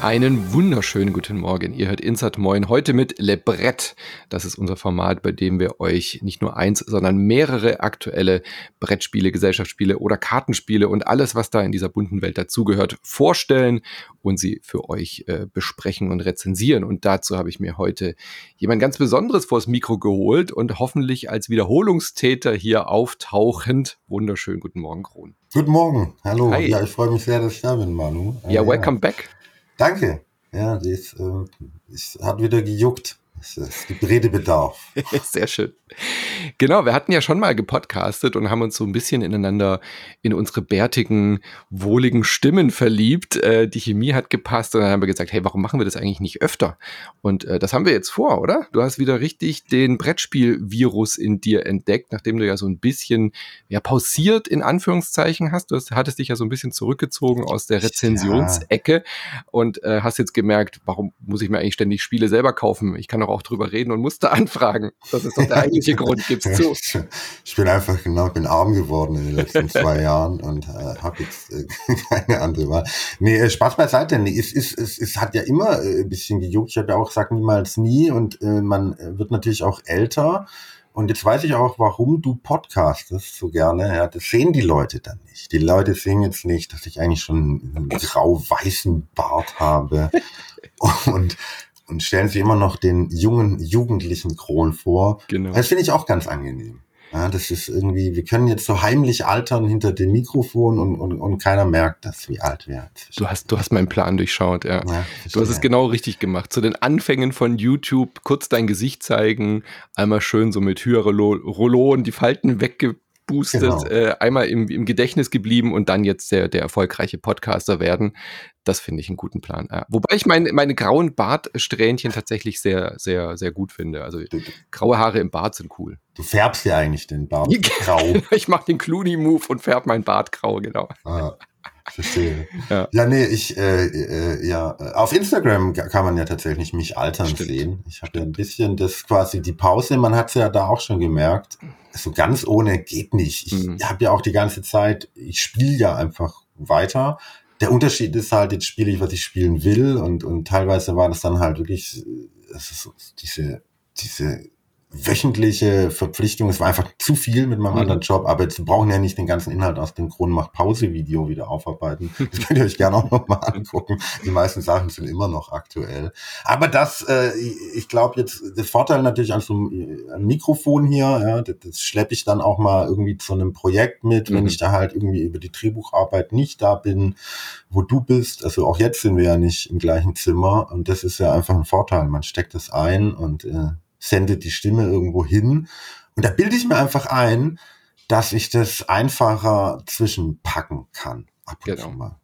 Einen wunderschönen guten Morgen. Ihr hört Insert Moin heute mit Le Brett. Das ist unser Format, bei dem wir euch nicht nur eins, sondern mehrere aktuelle Brettspiele, Gesellschaftsspiele oder Kartenspiele und alles, was da in dieser bunten Welt dazugehört, vorstellen und sie für euch äh, besprechen und rezensieren. Und dazu habe ich mir heute jemand ganz Besonderes vors Mikro geholt und hoffentlich als Wiederholungstäter hier auftauchend. Wunderschönen guten Morgen, Kron. Guten Morgen. Hallo. Hi. Ja, ich freue mich sehr, dass ich da bin, Manu. Ja, welcome back. Danke. Ja, ist, äh, ist, hat wieder gejuckt. Es gibt Redebedarf. Sehr schön. Genau, wir hatten ja schon mal gepodcastet und haben uns so ein bisschen ineinander in unsere bärtigen, wohligen Stimmen verliebt. Äh, die Chemie hat gepasst und dann haben wir gesagt, hey, warum machen wir das eigentlich nicht öfter? Und äh, das haben wir jetzt vor, oder? Du hast wieder richtig den Brettspiel-Virus in dir entdeckt, nachdem du ja so ein bisschen ja, pausiert in Anführungszeichen hast. Du hast, hattest dich ja so ein bisschen zurückgezogen aus der Rezensionsecke ja. und äh, hast jetzt gemerkt, warum muss ich mir eigentlich ständig Spiele selber kaufen? Ich kann doch auch drüber reden und musste anfragen. Das ist doch der eigentliche Grund, gib's zu. Ich bin einfach genau, bin arm geworden in den letzten zwei Jahren und äh, habe jetzt äh, keine andere Wahl. Nee, äh, Spaß beiseite. Nee, es, es, es, es hat ja immer äh, ein bisschen gejuckt. Ich habe ja auch gesagt, niemals nie und äh, man wird natürlich auch älter. Und jetzt weiß ich auch, warum du podcastest so gerne. Ja, das sehen die Leute dann nicht. Die Leute sehen jetzt nicht, dass ich eigentlich schon einen grau-weißen Bart habe und und stellen sich immer noch den jungen, jugendlichen Kron vor. Genau. Das finde ich auch ganz angenehm. Ja, das ist irgendwie, wir können jetzt so heimlich altern hinter dem Mikrofon und, und, und keiner merkt, dass wie alt wir sind. Du hast, du hast meinen Plan durchschaut, ja. ja du hast es genau richtig gemacht. Zu den Anfängen von YouTube, kurz dein Gesicht zeigen, einmal schön so mit Hyaluron und die Falten wegge boostet, genau. äh, einmal im, im Gedächtnis geblieben und dann jetzt der, der erfolgreiche Podcaster werden. Das finde ich einen guten Plan. Ja. Wobei ich mein, meine grauen Bartsträhnchen tatsächlich sehr, sehr, sehr gut finde. Also du, graue Haare im Bart sind cool. Du färbst ja eigentlich den Bart grau. ich mache den Clooney-Move und färb meinen Bart grau, genau. Ah. Verstehe. Ja. ja, nee, ich, äh, äh, ja, auf Instagram kann man ja tatsächlich mich altern Stimmt. sehen. Ich habe ja ein bisschen das quasi die Pause, man hat es ja da auch schon gemerkt. So ganz ohne geht nicht. Ich mhm. habe ja auch die ganze Zeit, ich spiele ja einfach weiter. Der Unterschied ist halt, jetzt spiele ich, was ich spielen will und, und teilweise war das dann halt wirklich, es ist diese, diese wöchentliche Verpflichtung. Es war einfach zu viel mit meinem mhm. anderen Job, aber jetzt brauchen ja nicht den ganzen Inhalt aus dem Grund macht Pause Video wieder aufarbeiten. Das könnt ihr euch gerne auch nochmal angucken. Die meisten Sachen sind immer noch aktuell. Aber das, äh, ich glaube jetzt, der Vorteil natürlich an so einem Mikrofon hier, ja, das, das schleppe ich dann auch mal irgendwie zu einem Projekt mit, mhm. wenn ich da halt irgendwie über die Drehbucharbeit nicht da bin, wo du bist. Also auch jetzt sind wir ja nicht im gleichen Zimmer und das ist ja einfach ein Vorteil. Man steckt das ein und äh, sendet die Stimme irgendwo hin. Und da bilde ich mir einfach ein, dass ich das einfacher zwischenpacken kann. Ab und genau. mal.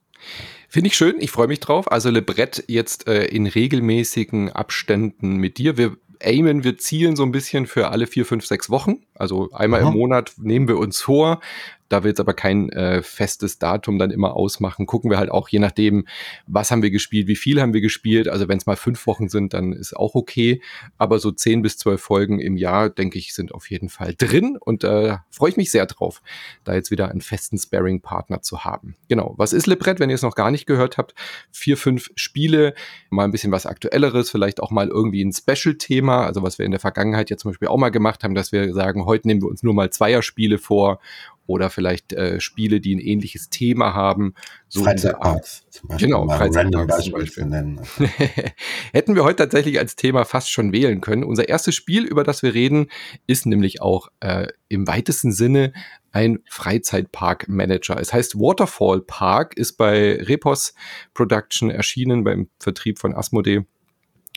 Finde ich schön, ich freue mich drauf. Also Lebrett jetzt äh, in regelmäßigen Abständen mit dir. Wir aimen, wir zielen so ein bisschen für alle vier, fünf, sechs Wochen. Also einmal Aha. im Monat nehmen wir uns vor. Da wir jetzt aber kein äh, festes Datum dann immer ausmachen, gucken wir halt auch je nachdem, was haben wir gespielt, wie viel haben wir gespielt. Also wenn es mal fünf Wochen sind, dann ist auch okay. Aber so zehn bis zwölf Folgen im Jahr, denke ich, sind auf jeden Fall drin. Und äh, freue ich mich sehr drauf, da jetzt wieder einen festen Sparring-Partner zu haben. Genau. Was ist Librett, wenn ihr es noch gar nicht gehört habt? Vier, fünf Spiele, mal ein bisschen was Aktuelleres, vielleicht auch mal irgendwie ein Special-Thema. Also was wir in der Vergangenheit jetzt zum Beispiel auch mal gemacht haben, dass wir sagen, heute nehmen wir uns nur mal Zweierspiele vor oder vielleicht äh, Spiele, die ein ähnliches Thema haben. So Freizeitparks zum Beispiel. Genau, Freizeitparks zum Beispiel. Nennen. Hätten wir heute tatsächlich als Thema fast schon wählen können. Unser erstes Spiel, über das wir reden, ist nämlich auch äh, im weitesten Sinne ein Freizeitpark-Manager. Es heißt Waterfall Park, ist bei Repos Production erschienen beim Vertrieb von Asmodee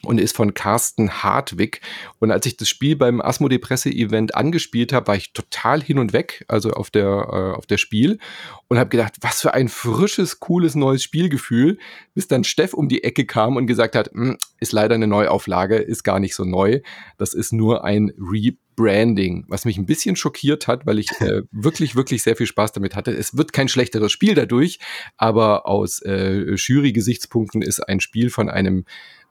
und ist von Carsten Hartwig. Und als ich das Spiel beim Asmodee Presse-Event angespielt habe, war ich total hin und weg, also auf der, äh, auf der Spiel und habe gedacht, was für ein frisches, cooles neues Spielgefühl, bis dann Steff um die Ecke kam und gesagt hat, hm, ist leider eine Neuauflage, ist gar nicht so neu, das ist nur ein Rebranding, was mich ein bisschen schockiert hat, weil ich äh, wirklich, wirklich sehr viel Spaß damit hatte. Es wird kein schlechteres Spiel dadurch, aber aus äh, Jury-Gesichtspunkten ist ein Spiel von einem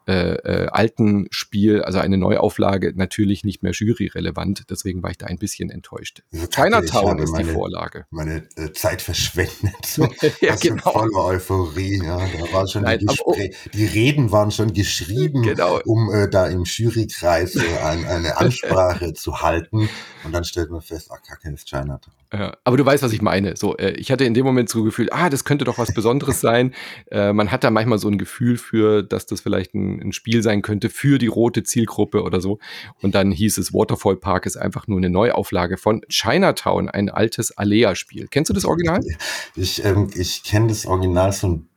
äh, äh, alten Spiel, also eine Neuauflage, natürlich nicht mehr juryrelevant. Deswegen war ich da ein bisschen enttäuscht. Also Chinatown ist meine, die Vorlage. Meine äh, Zeit verschwendet. So, ja, genau. Voller Euphorie. Ja, da war schon Nein, die, aber, oh, die, Reden waren schon geschrieben, genau. um äh, da im Jurykreis äh, ein, eine Ansprache zu halten. Und dann stellt man fest, ah, Kacke ist Chinatown. Aber du weißt, was ich meine. So, äh, ich hatte in dem Moment so gefühlt, ah, das könnte doch was Besonderes sein. Äh, man hat da manchmal so ein Gefühl für, dass das vielleicht ein, ein, Spiel sein könnte für die rote Zielgruppe oder so. Und dann hieß es, Waterfall Park ist einfach nur eine Neuauflage von Chinatown, ein altes Alea-Spiel. Kennst du das Original? Ich, ähm, ich kenne das Original so ein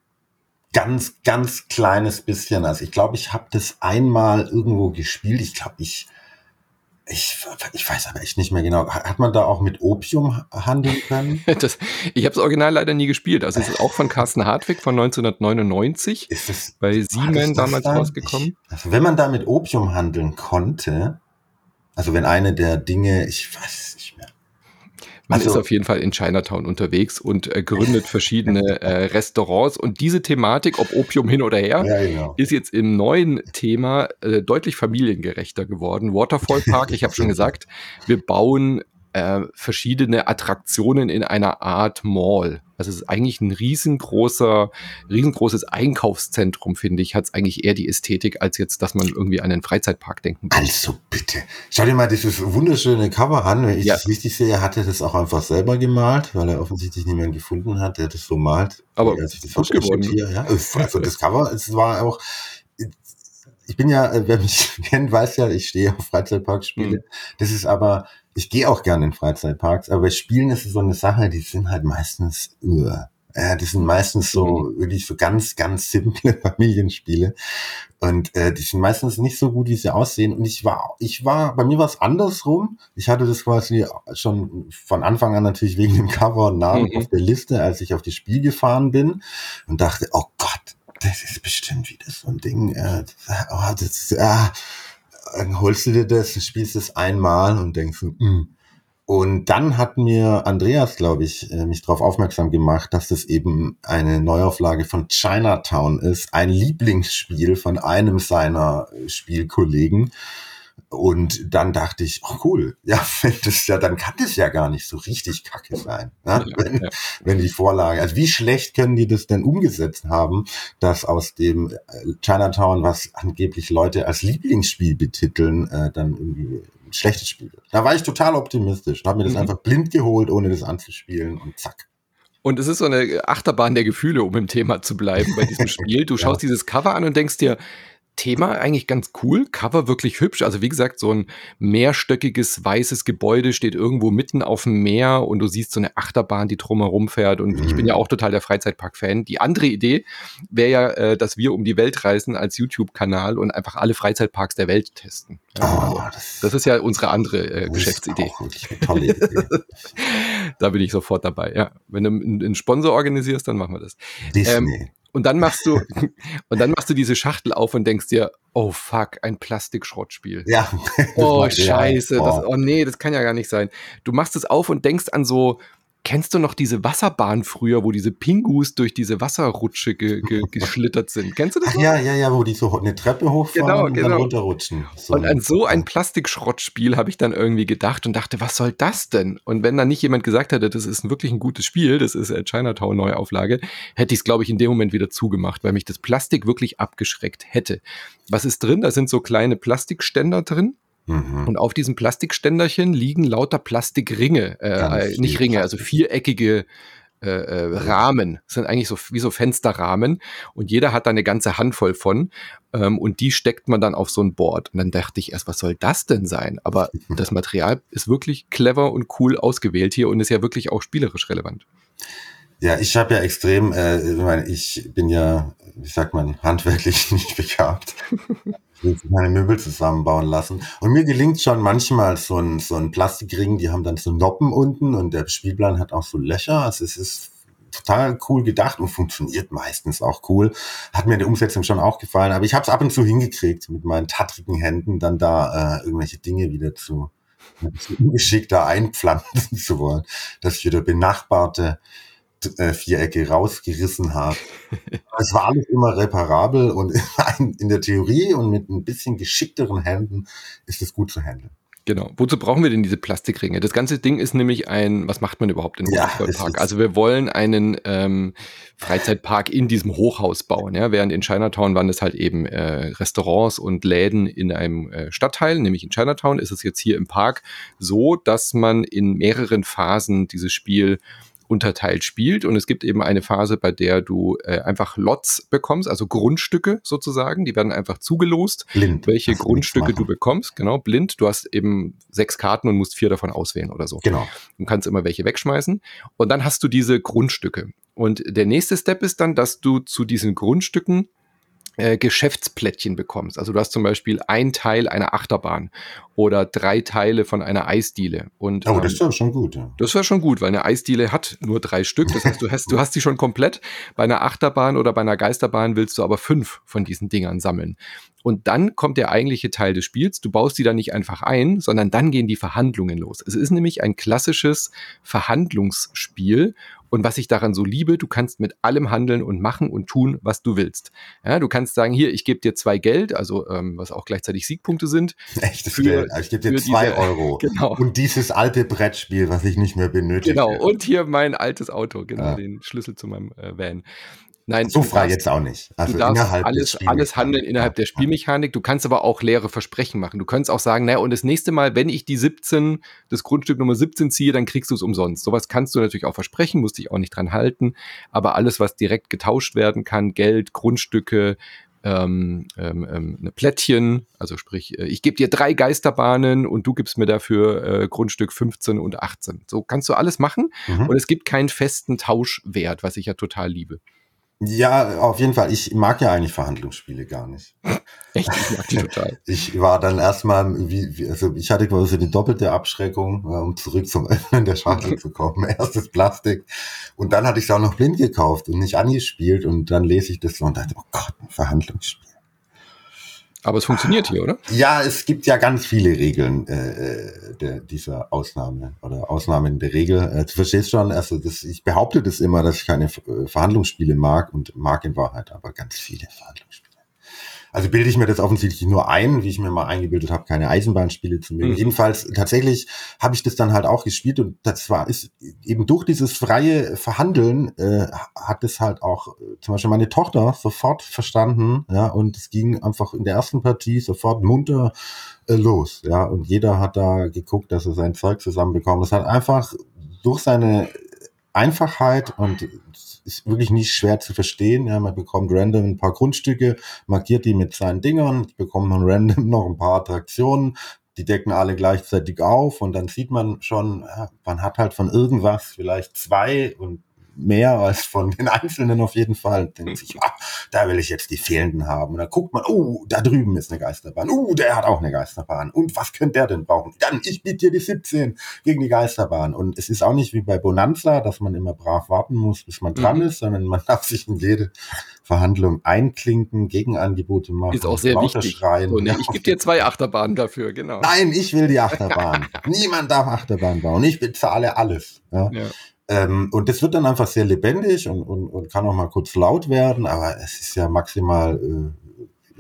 ganz, ganz kleines bisschen. Also ich glaube, ich habe das einmal irgendwo gespielt. Ich glaube, ich ich, ich weiß aber echt nicht mehr genau. Hat man da auch mit Opium handeln können? das, ich habe das Original leider nie gespielt. Also es ist auch von Carsten Hartwig von 1999 ist das, bei Siemens damals dann? rausgekommen. Ich, also wenn man da mit Opium handeln konnte, also wenn eine der Dinge, ich weiß man also, ist auf jeden Fall in Chinatown unterwegs und äh, gründet verschiedene äh, Restaurants. Und diese Thematik, ob Opium hin oder her, ja, genau. ist jetzt im neuen Thema äh, deutlich familiengerechter geworden. Waterfall Park, ich habe schon gesagt, wir bauen äh, verschiedene Attraktionen in einer Art Mall. Also es ist eigentlich ein riesengroßer, riesengroßes Einkaufszentrum, finde ich. Hat es eigentlich eher die Ästhetik, als jetzt, dass man irgendwie an einen Freizeitpark denken kann. Also bitte. Schau dir mal dieses wunderschöne Cover an. Wenn ich ja. das richtig sehe, hat er das auch einfach selber gemalt, weil er offensichtlich niemanden gefunden hat, der das so malt. Aber das gut geworden. Hier, ja. Also das Cover, es war auch, ich bin ja, wer mich kennt, weiß ja, ich stehe auf Freizeitparkspiele. Mhm. Das ist aber ich gehe auch gerne in Freizeitparks, aber bei Spielen ist es so eine Sache, die sind halt meistens, uh, äh, die sind meistens so mhm. wirklich so ganz, ganz simple Familienspiele. Und äh, die sind meistens nicht so gut, wie sie aussehen. Und ich war, ich war, bei mir war es andersrum. Ich hatte das quasi schon von Anfang an natürlich wegen dem Cover und Namen mhm. auf der Liste, als ich auf das Spiel gefahren bin und dachte, oh Gott, das ist bestimmt wieder so ein Ding. Äh, oh, das, äh, dann holst du dir das, spielst es einmal und denkst, mm. Und dann hat mir Andreas, glaube ich, äh, mich darauf aufmerksam gemacht, dass das eben eine Neuauflage von Chinatown ist, ein Lieblingsspiel von einem seiner Spielkollegen. Und dann dachte ich, oh cool, ja, wenn das ja, dann kann das ja gar nicht so richtig kacke sein. Ne? Ja, wenn, ja. wenn die Vorlage, also wie schlecht können die das denn umgesetzt haben, dass aus dem äh, Chinatown, was angeblich Leute als Lieblingsspiel betiteln, äh, dann irgendwie ein schlechtes Spiel wird. Da war ich total optimistisch und habe mir das mhm. einfach blind geholt, ohne das anzuspielen und zack. Und es ist so eine Achterbahn der Gefühle, um im Thema zu bleiben bei diesem Spiel. Du schaust ja. dieses Cover an und denkst dir, Thema eigentlich ganz cool, Cover wirklich hübsch. Also wie gesagt, so ein mehrstöckiges weißes Gebäude steht irgendwo mitten auf dem Meer und du siehst so eine Achterbahn, die drumherum fährt. Und mhm. ich bin ja mhm. auch total der Freizeitpark-Fan. Die andere Idee wäre ja, äh, dass wir um die Welt reisen als YouTube-Kanal und einfach alle Freizeitparks der Welt testen. Oh, also, das, das, ist ja unsere andere äh, Geschäftsidee. tolle Idee. da bin ich sofort dabei. Ja, wenn du einen Sponsor organisierst, dann machen wir das. Disney. Ähm, und dann machst du, und dann machst du diese Schachtel auf und denkst dir, oh fuck, ein Plastikschrottspiel. Ja. Oh, scheiße. Ja. Das, oh nee, das kann ja gar nicht sein. Du machst es auf und denkst an so Kennst du noch diese Wasserbahn früher, wo diese Pingus durch diese Wasserrutsche ge ge geschlittert sind? Kennst du das? Ach, ja, ja, ja, wo die so eine Treppe hochfahren genau, und genau. dann runterrutschen. So. Und an so ein Plastikschrottspiel habe ich dann irgendwie gedacht und dachte, was soll das denn? Und wenn dann nicht jemand gesagt hätte, das ist wirklich ein gutes Spiel, das ist Chinatown Neuauflage, hätte ich es, glaube ich, in dem Moment wieder zugemacht, weil mich das Plastik wirklich abgeschreckt hätte. Was ist drin? Da sind so kleine Plastikständer drin Mhm. Und auf diesem Plastikständerchen liegen lauter Plastikringe, äh, nicht Ringe, also viereckige äh, äh, Rahmen. Das sind eigentlich so wie so Fensterrahmen und jeder hat da eine ganze Handvoll von ähm, und die steckt man dann auf so ein Board. Und dann dachte ich erst, was soll das denn sein? Aber das Material ist wirklich clever und cool ausgewählt hier und ist ja wirklich auch spielerisch relevant. Ja, ich habe ja extrem, äh, ich, meine, ich bin ja, wie sagt man, handwerklich nicht begabt. meine Möbel zusammenbauen lassen. Und mir gelingt schon manchmal so ein, so ein Plastikring, die haben dann so Noppen unten und der Spielplan hat auch so Löcher. Also es ist total cool gedacht und funktioniert meistens auch cool. Hat mir in der Umsetzung schon auch gefallen, aber ich habe es ab und zu hingekriegt, mit meinen tattrigen Händen dann da äh, irgendwelche Dinge wieder zu, zu ungeschickt einpflanzen zu wollen, dass ich wieder benachbarte Vierecke rausgerissen habe. es war alles immer reparabel und in der Theorie und mit ein bisschen geschickteren Händen ist es gut zu handeln. Genau. Wozu brauchen wir denn diese Plastikringe? Das ganze Ding ist nämlich ein, was macht man überhaupt in einem ja, Park? Also wir wollen einen ähm, Freizeitpark in diesem Hochhaus bauen. Ja? Während in Chinatown waren es halt eben äh, Restaurants und Läden in einem äh, Stadtteil, nämlich in Chinatown ist es jetzt hier im Park so, dass man in mehreren Phasen dieses Spiel unterteilt spielt. Und es gibt eben eine Phase, bei der du äh, einfach Lots bekommst, also Grundstücke sozusagen. Die werden einfach zugelost, blind. welche das Grundstücke du bekommst. Genau, blind. Du hast eben sechs Karten und musst vier davon auswählen oder so. Genau. Du kannst immer welche wegschmeißen. Und dann hast du diese Grundstücke. Und der nächste Step ist dann, dass du zu diesen Grundstücken äh, Geschäftsplättchen bekommst. Also du hast zum Beispiel ein Teil einer Achterbahn oder drei Teile von einer Eisdiele. Und, oh, ähm, das wäre schon gut. Ja. Das wäre schon gut, weil eine Eisdiele hat nur drei Stück. Das heißt, du hast, du hast die schon komplett. Bei einer Achterbahn oder bei einer Geisterbahn willst du aber fünf von diesen Dingern sammeln. Und dann kommt der eigentliche Teil des Spiels. Du baust die dann nicht einfach ein, sondern dann gehen die Verhandlungen los. Es ist nämlich ein klassisches Verhandlungsspiel und was ich daran so liebe, du kannst mit allem handeln und machen und tun, was du willst. Ja, du kannst sagen, hier, ich gebe dir zwei Geld, also ähm, was auch gleichzeitig Siegpunkte sind. Echtes für, Geld. Also ich gebe dir zwei diese, Euro. Genau. Und dieses alte Brettspiel, was ich nicht mehr benötige. Genau. Und hier mein altes Auto, genau, ja. den Schlüssel zu meinem äh, Van. Nein, so frei darfst, jetzt auch nicht. Also du darfst alles, alles handeln innerhalb der Spielmechanik. Du kannst aber auch leere Versprechen machen. Du kannst auch sagen, naja, und das nächste Mal, wenn ich die 17, das Grundstück Nummer 17 ziehe, dann kriegst du es umsonst. Sowas kannst du natürlich auch versprechen, musst dich auch nicht dran halten. Aber alles, was direkt getauscht werden kann, Geld, Grundstücke, ähm, ähm, ähm, Plättchen, also sprich, äh, ich gebe dir drei Geisterbahnen und du gibst mir dafür äh, Grundstück 15 und 18. So kannst du alles machen mhm. und es gibt keinen festen Tauschwert, was ich ja total liebe. Ja, auf jeden Fall. Ich mag ja eigentlich Verhandlungsspiele gar nicht. Echt? Ich mag die total. Ich war dann erstmal, wie, wie, also ich hatte quasi die doppelte Abschreckung, äh, um zurück zum Öffnen der Schachtel zu kommen. Erstes Plastik. Und dann hatte ich es auch noch blind gekauft und nicht angespielt. Und dann lese ich das so und dachte, oh Gott, ein Verhandlungsspiel. Aber es funktioniert hier, oder? Ja, es gibt ja ganz viele Regeln äh, äh der, dieser Ausnahme oder Ausnahmen der Regel. Äh, du verstehst schon, also das, ich behaupte das immer, dass ich keine äh, Verhandlungsspiele mag und mag in Wahrheit aber ganz viele Verhandlungsspiele. Also bilde ich mir das offensichtlich nur ein, wie ich mir mal eingebildet habe, keine Eisenbahnspiele zu mögen. Mhm. Jedenfalls tatsächlich habe ich das dann halt auch gespielt und das war ist eben durch dieses freie Verhandeln äh, hat es halt auch äh, zum Beispiel meine Tochter sofort verstanden, ja, und es ging einfach in der ersten Partie sofort munter äh, los, ja, und jeder hat da geguckt, dass er sein Zeug zusammenbekommt. Das hat einfach durch seine Einfachheit und ist wirklich nicht schwer zu verstehen. Ja, man bekommt random ein paar Grundstücke, markiert die mit seinen Dingern, bekommt man random noch ein paar Attraktionen, die decken alle gleichzeitig auf und dann sieht man schon, man hat halt von irgendwas vielleicht zwei und mehr als von den Einzelnen auf jeden Fall. Denkt sich, ah, da will ich jetzt die fehlenden haben. Und dann guckt man, oh, da drüben ist eine Geisterbahn. Oh, der hat auch eine Geisterbahn. Und was könnte der denn brauchen? Dann, ich biete dir die 17 gegen die Geisterbahn. Und es ist auch nicht wie bei Bonanza, dass man immer brav warten muss, bis man dran mhm. ist, sondern man darf sich in jede Verhandlung einklinken, Gegenangebote machen. Ist auch sehr wichtig. Schreien. So, nee, ich gebe dir zwei Achterbahnen dafür, genau. Nein, ich will die Achterbahn. Niemand darf Achterbahn bauen. Ich bezahle alles. Ja. ja. Ähm, und das wird dann einfach sehr lebendig und, und, und kann auch mal kurz laut werden, aber es ist ja maximal äh,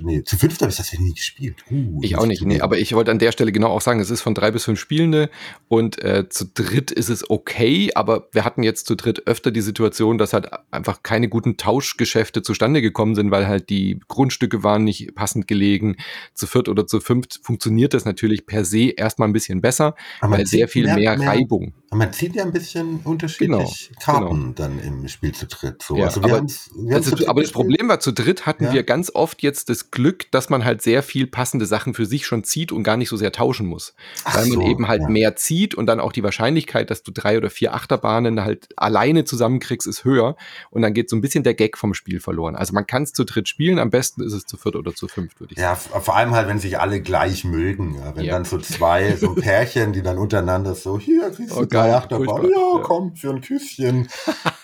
nee, zu fünft habe ich das ja nie gespielt. Uh, ich auch nicht, nee, aber ich wollte an der Stelle genau auch sagen, es ist von drei bis fünf Spielende und äh, zu dritt ist es okay, aber wir hatten jetzt zu dritt öfter die Situation, dass halt einfach keine guten Tauschgeschäfte zustande gekommen sind, weil halt die Grundstücke waren nicht passend gelegen. Zu viert oder zu fünft funktioniert das natürlich per se erstmal ein bisschen besser, aber weil sehr viel mehr, mehr, mehr, Reibung. Man zieht ja ein bisschen unterschiedlich genau, Karten genau. dann im Spiel zu dritt. So. Ja, also aber, also, aber das Problem war, zu dritt hatten ja. wir ganz oft jetzt das Glück, dass man halt sehr viel passende Sachen für sich schon zieht und gar nicht so sehr tauschen muss. Ach weil man so, eben halt ja. mehr zieht und dann auch die Wahrscheinlichkeit, dass du drei oder vier Achterbahnen halt alleine zusammenkriegst, ist höher. Und dann geht so ein bisschen der Gag vom Spiel verloren. Also man kann es zu dritt spielen, am besten ist es zu viert oder zu fünft, würde ich sagen. Ja, vor allem halt, wenn sich alle gleich mögen. Wenn dann so zwei, so ein Pärchen, die dann untereinander so, hier kriegst du oh, drei Achterbahnen, ja, komm, für ein Küsschen.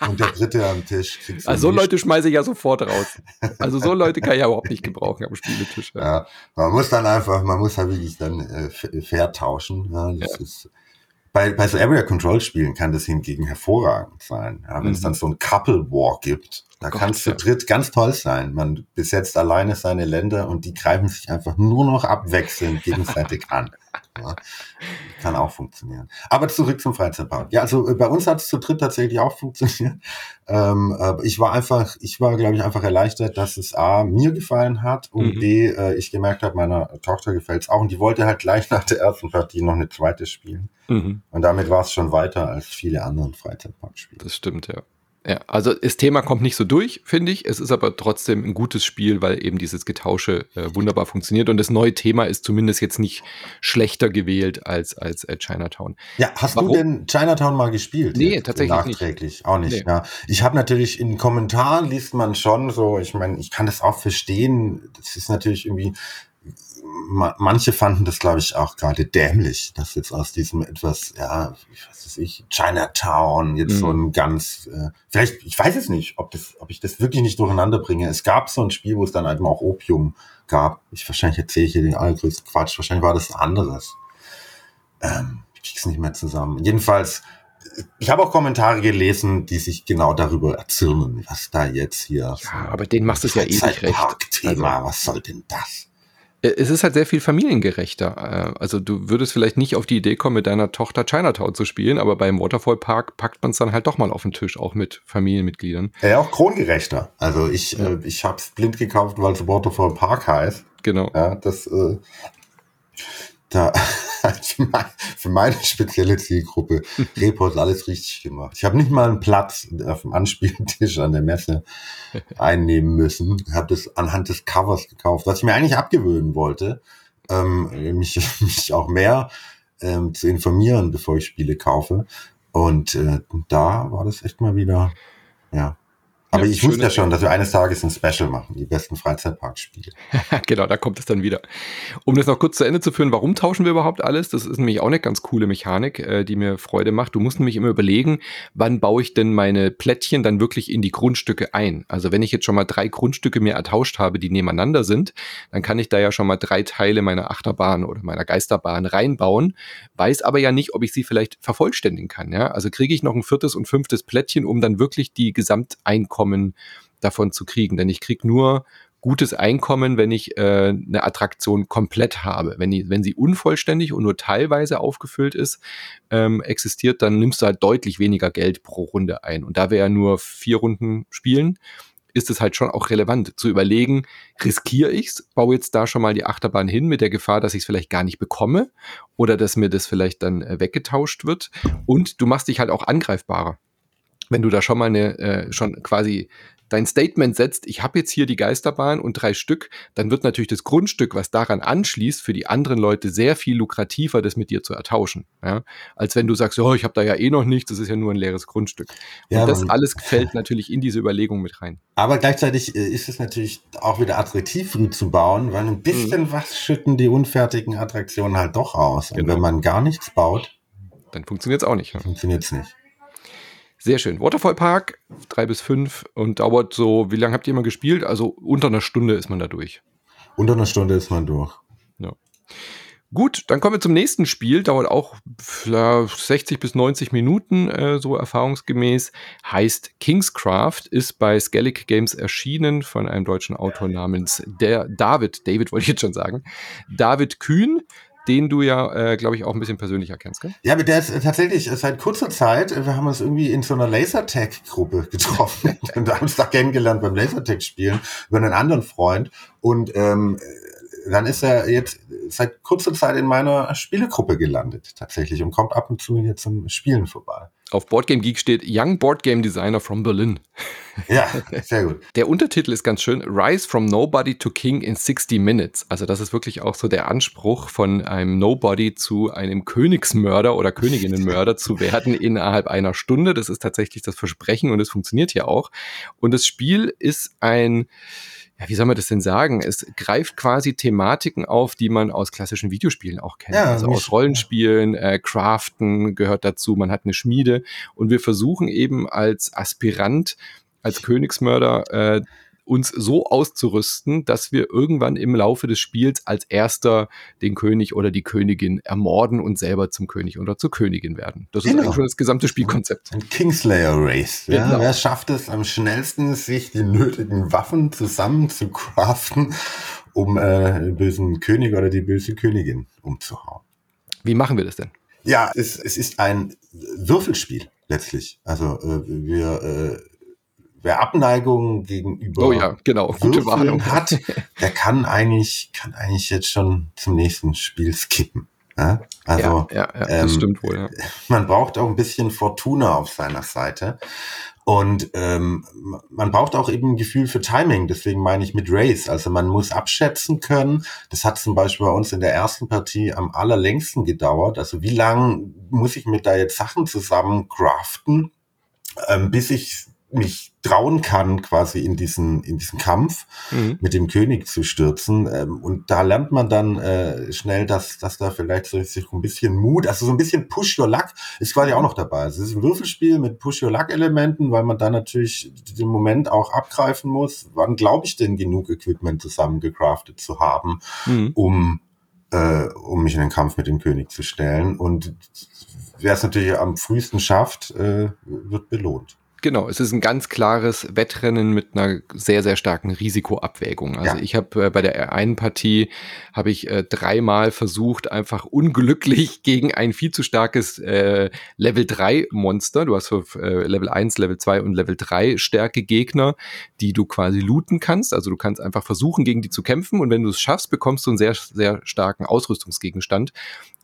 und der dritte am Tisch. Also so Leute schmeiße ich ja sofort raus. Also so Leute kann ich ja überhaupt nicht gebrauchen am Spieletisch. Ja. ja. man muss dann einfach, man muss halt wirklich dann äh, fair tauschen. Ja, das ja. ist Bei, bei so Area Control Spielen kann das hingegen hervorragend sein. Ja, wenn mhm. es dann so ein Couple War gibt, da kann es zu dritt ganz toll sein. Man besetzt alleine seine Länder und die greifen sich einfach nur noch abwechselnd gegenseitig an. Ja, kann auch funktionieren. Aber zurück zum Freizeitpark. Ja, also äh, bei uns hat es zu dritt tatsächlich auch funktioniert. Ähm, ich war einfach, ich war, glaube ich, einfach erleichtert, dass es A, mir gefallen hat und mhm. B, äh, ich gemerkt habe, meiner Tochter gefällt es auch. Und die wollte halt gleich nach der ersten Partie noch eine zweite spielen. Mhm. Und damit war es schon weiter als viele andere Freizeitparkspiele. Das stimmt, ja. Ja, also das Thema kommt nicht so durch, finde ich. Es ist aber trotzdem ein gutes Spiel, weil eben dieses Getausche äh, wunderbar funktioniert. Und das neue Thema ist zumindest jetzt nicht schlechter gewählt als, als äh, Chinatown. Ja, hast Warum? du denn Chinatown mal gespielt? Nee, tatsächlich nachträglich. nicht. Auch nicht. Nee. Ja. Ich habe natürlich in Kommentaren liest man schon so, ich meine, ich kann das auch verstehen. Das ist natürlich irgendwie manche fanden das, glaube ich, auch gerade dämlich, dass jetzt aus diesem etwas, ja, was weiß ich, Chinatown jetzt mhm. so ein ganz, äh, vielleicht, ich weiß es nicht, ob das, ob ich das wirklich nicht durcheinander bringe. Es gab so ein Spiel, wo es dann eben auch Opium gab. Ich wahrscheinlich erzähle ich hier den allergrößten Quatsch. Wahrscheinlich war das anderes. Ähm, ich krieg's nicht mehr zusammen. Jedenfalls, ich habe auch Kommentare gelesen, die sich genau darüber erzürnen, was da jetzt hier. Ja, so aber den machst du ja eh nicht recht. Thema, also, was soll denn das? Äh, es ist halt sehr viel familiengerechter. Äh, also du würdest vielleicht nicht auf die Idee kommen, mit deiner Tochter Chinatown zu spielen, aber beim Waterfall Park packt man es dann halt doch mal auf den Tisch, auch mit Familienmitgliedern. Ja, auch krongerechter. Also ich, ja. äh, ich habe es blind gekauft, weil es Waterfall Park heißt. Genau. Ja, das, äh, da für meine spezielle Zielgruppe Report alles richtig gemacht. Ich habe nicht mal einen Platz auf dem Anspieltisch an der Messe einnehmen müssen. Ich habe das anhand des Covers gekauft, was ich mir eigentlich abgewöhnen wollte, ähm, mich, mich auch mehr ähm, zu informieren, bevor ich Spiele kaufe. Und äh, da war das echt mal wieder, ja, aber ja, ich wusste ja schon, dass wir eines Tages ein Special machen, die besten Freizeitparkspiele. genau, da kommt es dann wieder. Um das noch kurz zu Ende zu führen, warum tauschen wir überhaupt alles? Das ist nämlich auch eine ganz coole Mechanik, äh, die mir Freude macht. Du musst nämlich immer überlegen, wann baue ich denn meine Plättchen dann wirklich in die Grundstücke ein? Also wenn ich jetzt schon mal drei Grundstücke mir ertauscht habe, die nebeneinander sind, dann kann ich da ja schon mal drei Teile meiner Achterbahn oder meiner Geisterbahn reinbauen, weiß aber ja nicht, ob ich sie vielleicht vervollständigen kann. Ja? Also kriege ich noch ein viertes und fünftes Plättchen, um dann wirklich die Gesamteinkommen Einkommen davon zu kriegen. Denn ich kriege nur gutes Einkommen, wenn ich äh, eine Attraktion komplett habe. Wenn, die, wenn sie unvollständig und nur teilweise aufgefüllt ist, ähm, existiert, dann nimmst du halt deutlich weniger Geld pro Runde ein. Und da wir ja nur vier Runden spielen, ist es halt schon auch relevant zu überlegen, riskiere ich's, baue jetzt da schon mal die Achterbahn hin mit der Gefahr, dass ich es vielleicht gar nicht bekomme oder dass mir das vielleicht dann äh, weggetauscht wird. Und du machst dich halt auch angreifbarer wenn du da schon mal eine, äh, schon quasi dein Statement setzt, ich habe jetzt hier die Geisterbahn und drei Stück, dann wird natürlich das Grundstück, was daran anschließt, für die anderen Leute sehr viel lukrativer, das mit dir zu ertauschen. Ja? Als wenn du sagst, oh, ich habe da ja eh noch nichts, das ist ja nur ein leeres Grundstück. Und ja, das alles fällt natürlich in diese Überlegung mit rein. Aber gleichzeitig äh, ist es natürlich auch wieder attraktiv, zu bauen, weil ein bisschen mhm. was schütten die unfertigen Attraktionen halt doch aus. Und genau. wenn man gar nichts baut, dann funktioniert es auch nicht. Ja? Funktioniert es nicht. Sehr schön. Waterfall Park, drei bis fünf und dauert so, wie lange habt ihr immer gespielt? Also unter einer Stunde ist man da durch. Unter einer Stunde ist man durch. Ja. Gut, dann kommen wir zum nächsten Spiel. Dauert auch 60 bis 90 Minuten, äh, so erfahrungsgemäß. Heißt Kingscraft, ist bei Skellig Games erschienen von einem deutschen Autor namens der David, David wollte ich jetzt schon sagen, David Kühn den du ja, äh, glaube ich, auch ein bisschen persönlicher kennst, gell? Ja, mit der ist äh, tatsächlich äh, seit kurzer Zeit, äh, wir haben uns irgendwie in so einer Lasertag-Gruppe getroffen und haben uns da kennengelernt beim Lasertag-Spielen über einen anderen Freund und ähm, dann ist er jetzt seit kurzer Zeit in meiner Spielegruppe gelandet, tatsächlich, und kommt ab und zu hier zum Spielen vorbei. Auf Boardgame Geek steht Young Boardgame Designer from Berlin. Ja, sehr gut. Der Untertitel ist ganz schön: Rise from Nobody to King in 60 Minutes. Also, das ist wirklich auch so der Anspruch von einem Nobody zu einem Königsmörder oder Königinnenmörder zu werden innerhalb einer Stunde. Das ist tatsächlich das Versprechen und es funktioniert ja auch. Und das Spiel ist ein ja, wie soll man das denn sagen? Es greift quasi Thematiken auf, die man aus klassischen Videospielen auch kennt. Ja, also aus Rollenspielen, äh, Craften gehört dazu, man hat eine Schmiede und wir versuchen eben als Aspirant, als Königsmörder äh, uns so auszurüsten, dass wir irgendwann im Laufe des Spiels als erster den König oder die Königin ermorden und selber zum König oder zur Königin werden. Das genau. ist eigentlich schon das gesamte Spielkonzept. Ein Kingslayer Race. Ja? Genau. Wer schafft es am schnellsten, sich die nötigen Waffen zusammen zu craften, um äh, den bösen König oder die böse Königin umzuhauen? Wie machen wir das denn? Ja, es, es ist ein Würfelspiel letztlich. Also äh, wir äh, wer Abneigung gegenüber oh ja, genau. Gute Warnung. hat, der kann eigentlich, kann eigentlich jetzt schon zum nächsten Spiel skippen. Ja? Also, ja, ja, ähm, stimmt wohl. Ja. Man braucht auch ein bisschen Fortuna auf seiner Seite. Und ähm, man braucht auch eben ein Gefühl für Timing, deswegen meine ich mit Race. Also man muss abschätzen können. Das hat zum Beispiel bei uns in der ersten Partie am allerlängsten gedauert. Also wie lang muss ich mir da jetzt Sachen zusammen craften, ähm, bis ich mich trauen kann, quasi in diesen, in diesen Kampf mhm. mit dem König zu stürzen. Ähm, und da lernt man dann äh, schnell, dass, dass da vielleicht so, sich ein bisschen Mut, also so ein bisschen Push Your Luck ist quasi auch noch dabei. Also es ist ein Würfelspiel mit Push Your Luck Elementen, weil man da natürlich den Moment auch abgreifen muss. Wann glaube ich denn genug Equipment zusammengecraftet zu haben, mhm. um, äh, um mich in den Kampf mit dem König zu stellen? Und wer es natürlich am frühesten schafft, äh, wird belohnt. Genau, es ist ein ganz klares Wettrennen mit einer sehr, sehr starken Risikoabwägung. Also ja. ich habe äh, bei der einen Partie habe ich äh, dreimal versucht, einfach unglücklich gegen ein viel zu starkes äh, Level 3 Monster. Du hast für äh, Level 1, Level 2 und Level 3 Stärke Gegner, die du quasi looten kannst. Also du kannst einfach versuchen, gegen die zu kämpfen und wenn du es schaffst, bekommst du einen sehr, sehr starken Ausrüstungsgegenstand.